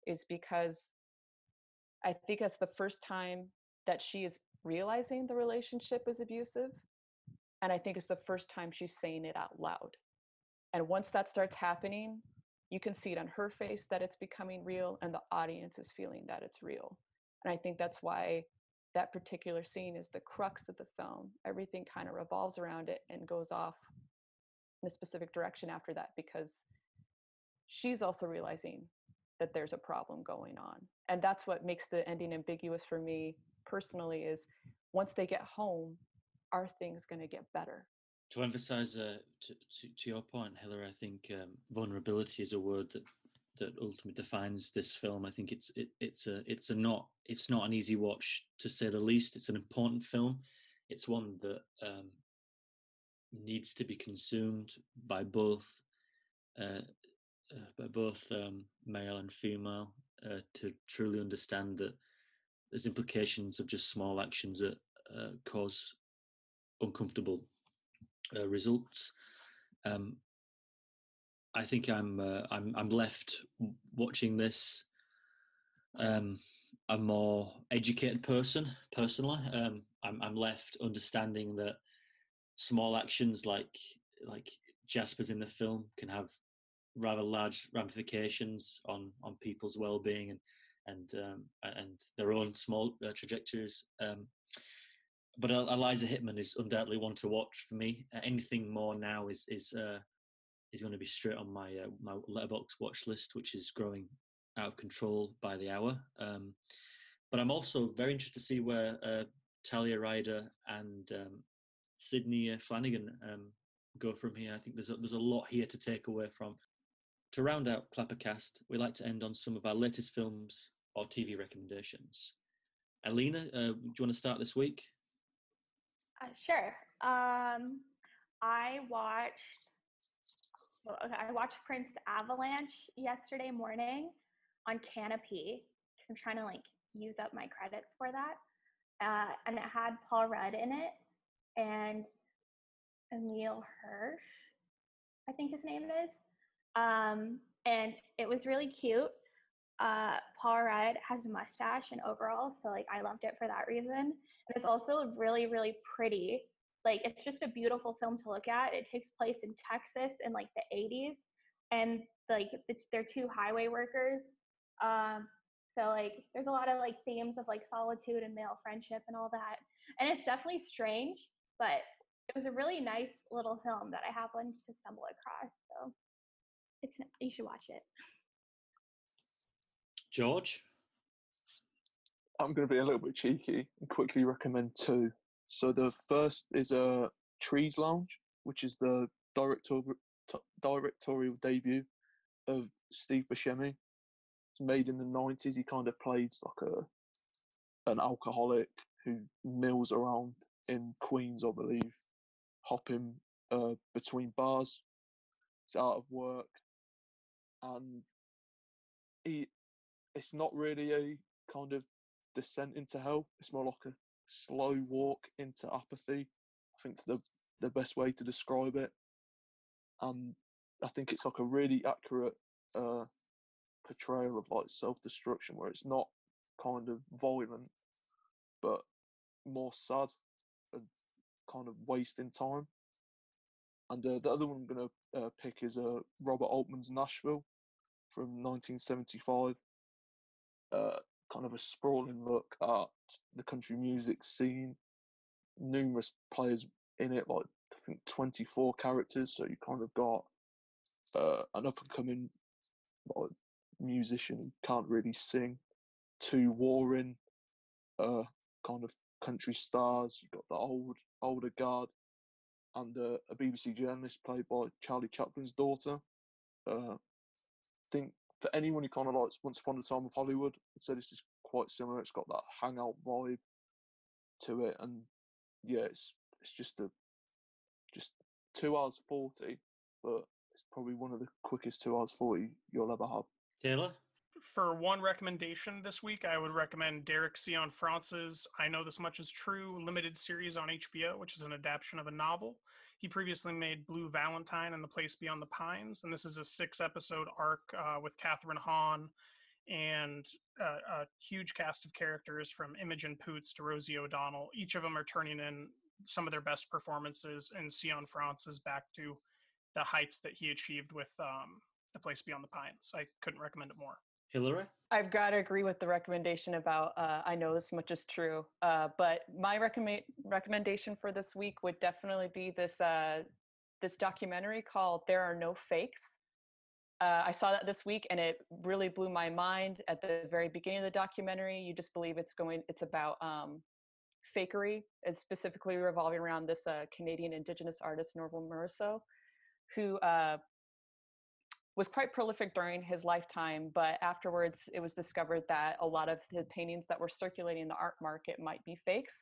is because I think that's the first time that she is realizing the relationship is abusive. And I think it's the first time she's saying it out loud. And once that starts happening, you can see it on her face that it's becoming real, and the audience is feeling that it's real. And I think that's why that particular scene is the crux of the film. Everything kind of revolves around it and goes off in a specific direction after that because she's also realizing that there's a problem going on. And that's what makes the ending ambiguous for me personally is once they get home, are things going to get better? To emphasize uh, to, to, to, your point, Hillary, I think um, vulnerability is a word that that ultimately defines this film. I think it's it, it's a it's a not it's not an easy watch to say the least. It's an important film. It's one that um, needs to be consumed by both uh, uh, by both um, male and female uh, to truly understand that there's implications of just small actions that uh, cause uncomfortable uh, results. Um, I think I'm uh, I'm I'm left watching this um, a more educated person personally. Um, I'm I'm left understanding that small actions like like Jasper's in the film can have rather large ramifications on on people's well-being and and um, and their own small uh, trajectories. Um, but Eliza Hittman is undoubtedly one to watch for me. Uh, anything more now is is uh, is going to be straight on my uh, my Letterboxd watch list, which is growing out of control by the hour. Um, but I'm also very interested to see where uh, Talia Ryder and um, Sidney uh, Flanigan um, go from here. I think there's a, there's a lot here to take away from. To round out Clappercast, we like to end on some of our latest films or TV recommendations. Alina, uh, do you want to start this week? Uh, sure. Um, I watched. Well, okay, I watched Prince Avalanche yesterday morning on because I'm trying to like use up my credits for that, uh, and it had Paul Rudd in it and Emile Hirsch, I think his name is. Um, and it was really cute. Uh, Paul Rudd has a mustache and overalls, so like I loved it for that reason. And it's also really, really pretty. Like it's just a beautiful film to look at. It takes place in Texas in like the 80s, and like they're two highway workers. Um, so like there's a lot of like themes of like solitude and male friendship and all that. And it's definitely strange, but it was a really nice little film that I happened to stumble across. So it's you should watch it. George, I'm going to be a little bit cheeky and quickly recommend two. So the first is a uh, Trees Lounge, which is the director, directorial debut of Steve Buscemi. It's made in the 90s. He kind of played like a an alcoholic who mills around in Queens, I believe, hopping uh, between bars. He's out of work, and he. It's not really a kind of descent into hell. It's more like a slow walk into apathy. I think it's the the best way to describe it. And I think it's like a really accurate uh, portrayal of like self destruction, where it's not kind of violent, but more sad and kind of wasting time. And uh, the other one I'm going to uh, pick is uh, Robert Altman's Nashville from 1975. Uh, kind of a sprawling look at the country music scene. Numerous players in it, like I think 24 characters. So you kind of got uh, an up and coming like, musician who can't really sing, two warring uh, kind of country stars. You've got the old older guard, and uh, a BBC journalist played by Charlie Chaplin's daughter. Uh, I think for anyone who kind of likes Once Upon a Time of Hollywood, I'd say this is quite similar. It's got that hangout vibe to it, and yeah, it's it's just a just two hours forty, but it's probably one of the quickest two hours forty you'll ever have. Taylor for one recommendation this week, I would recommend Derek Cianfrance's I Know This Much Is True limited series on HBO, which is an adaptation of a novel. He previously made Blue Valentine and The Place Beyond the Pines, and this is a six episode arc uh, with Kathryn Hahn and a, a huge cast of characters from Imogen Poots to Rosie O'Donnell. Each of them are turning in some of their best performances, and Cianfrance is back to the heights that he achieved with um, The Place Beyond the Pines. I couldn't recommend it more. Hillary? I've got to agree with the recommendation about uh, I know this much is true, uh, but my recommend recommendation for this week would definitely be this uh, this documentary called "There Are No Fakes." Uh, I saw that this week, and it really blew my mind. At the very beginning of the documentary, you just believe it's going. It's about um, fakery, and specifically revolving around this uh, Canadian Indigenous artist Norval Morrisseau, who uh, was quite prolific during his lifetime, but afterwards it was discovered that a lot of the paintings that were circulating in the art market might be fakes.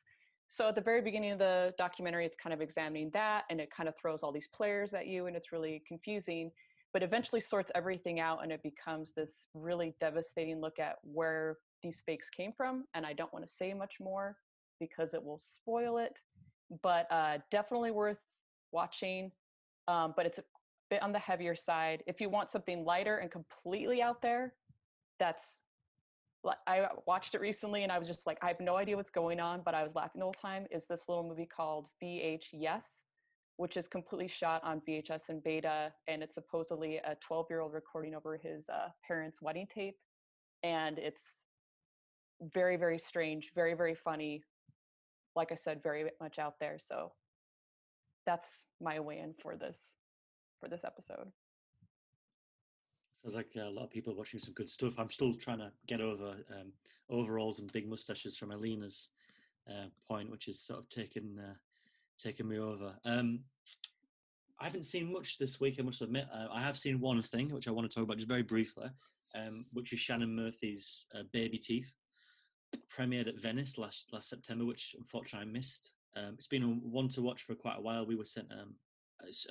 So at the very beginning of the documentary, it's kind of examining that and it kind of throws all these players at you and it's really confusing, but eventually sorts everything out and it becomes this really devastating look at where these fakes came from. And I don't want to say much more because it will spoil it, but uh, definitely worth watching. Um, but it's bit on the heavier side. If you want something lighter and completely out there, that's I watched it recently and I was just like, I have no idea what's going on, but I was laughing the whole time. Is this little movie called VHYes, which is completely shot on VHS and beta, and it's supposedly a 12 year old recording over his uh, parents' wedding tape, and it's very very strange, very very funny. Like I said, very much out there. So that's my way in for this for this episode. Sounds like a lot of people watching some good stuff. I'm still trying to get over um, overalls and big mustaches from Alina's uh, point, which is sort of taken uh, taken me over. Um, I haven't seen much this week. I must admit. Uh, I have seen one thing which I want to talk about just very briefly, um, which is Shannon Murphy's uh, Babyteeth, premiered at Venice last last September, which unfortunately I missed. Um, it's been one to watch for quite a while. We were sent um,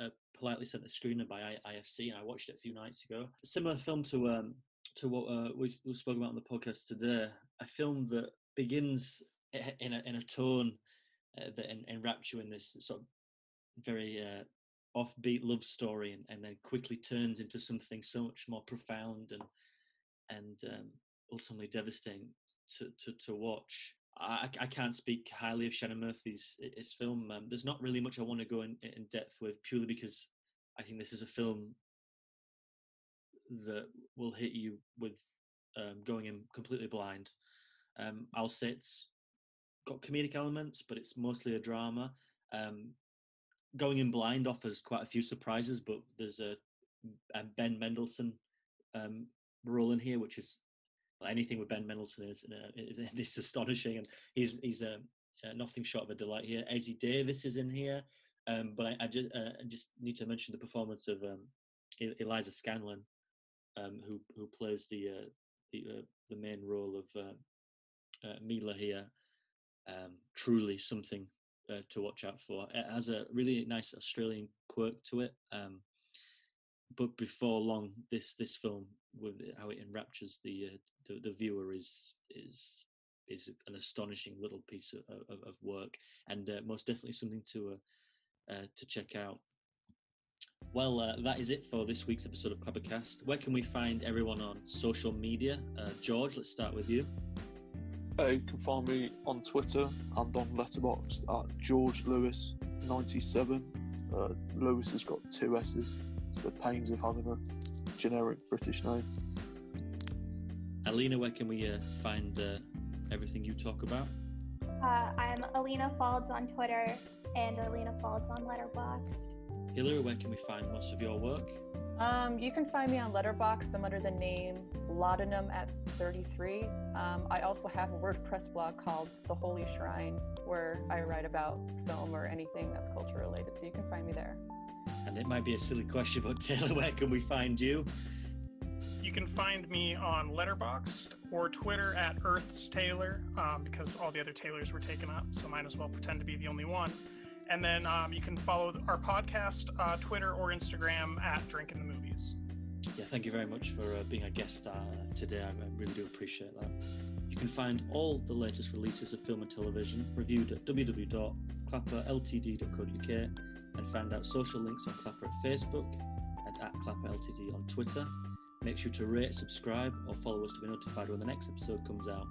uh, politely sent a screener by IFC, and I watched it a few nights ago. A similar film to um, to what uh, we we spoke about on the podcast today. A film that begins in a in a tone uh, that enwraps you in this sort of very uh, offbeat love story, and, and then quickly turns into something so much more profound and and um, ultimately devastating to, to to watch. I, I can't speak highly of Shannon Murphy's his film. Um, there's not really much I want to go in, in depth with, purely because I think this is a film that will hit you with um, going in completely blind. Um, I'll say it's got comedic elements, but it's mostly a drama. Um, going in blind offers quite a few surprises, but there's a, a Ben Mendelsohn um, role in here, which is anything with Ben Mendelsohn is, is, is astonishing, and he's he's a, uh, nothing short of a delight here. Essie Davis is in here, um, but I, I just uh, I just need to mention the performance of um, Eliza Scanlen, um, who who plays the uh, the uh, the main role of uh, Milla here. Um, truly something to watch out for. It has a really nice Australian quirk to it. But before long, this this film with how it enraptures the uh, the, the viewer is is is an astonishing little piece of, of, of work, and uh, most definitely something to uh, uh to check out. Well, uh, that is it for this week's episode of Clappercast. Where can we find everyone on social media? Uh, George, let's start with you. you can find me on Twitter and on Letterboxd at George Lewis ninety seven. Lewis has got two S's. It's the pains of having a generic British name. Alina, where can we uh, find uh, everything you talk about? Uh, I'm Alina Falds on Twitter and Alina Falds on Letterboxd. Hillary, where can we find most of your work? Um, you can find me on Letterboxd. I'm under the name Laudanum at 33. Um, I also have a WordPress blog called The Holy Shrine, where I write about film or anything that's culture related. So you can find me there and it might be a silly question, but Taylor, where can we find you? You can find me on Letterboxd or Twitter at Earth's Taylor um, because all the other Taylors were taken up, so might as well pretend to be the only one. And then um, you can follow our podcast, uh, Twitter or Instagram at Drinking the Movies. Yeah, thank you very much for uh, being a guest uh, today. I really do appreciate that. You can find all the latest releases of film and television reviewed at www.clapperltd.co.uk and find out social links on Clapper at Facebook and at Clapper Ltd on Twitter. Make sure to rate, subscribe, or follow us to be notified when the next episode comes out.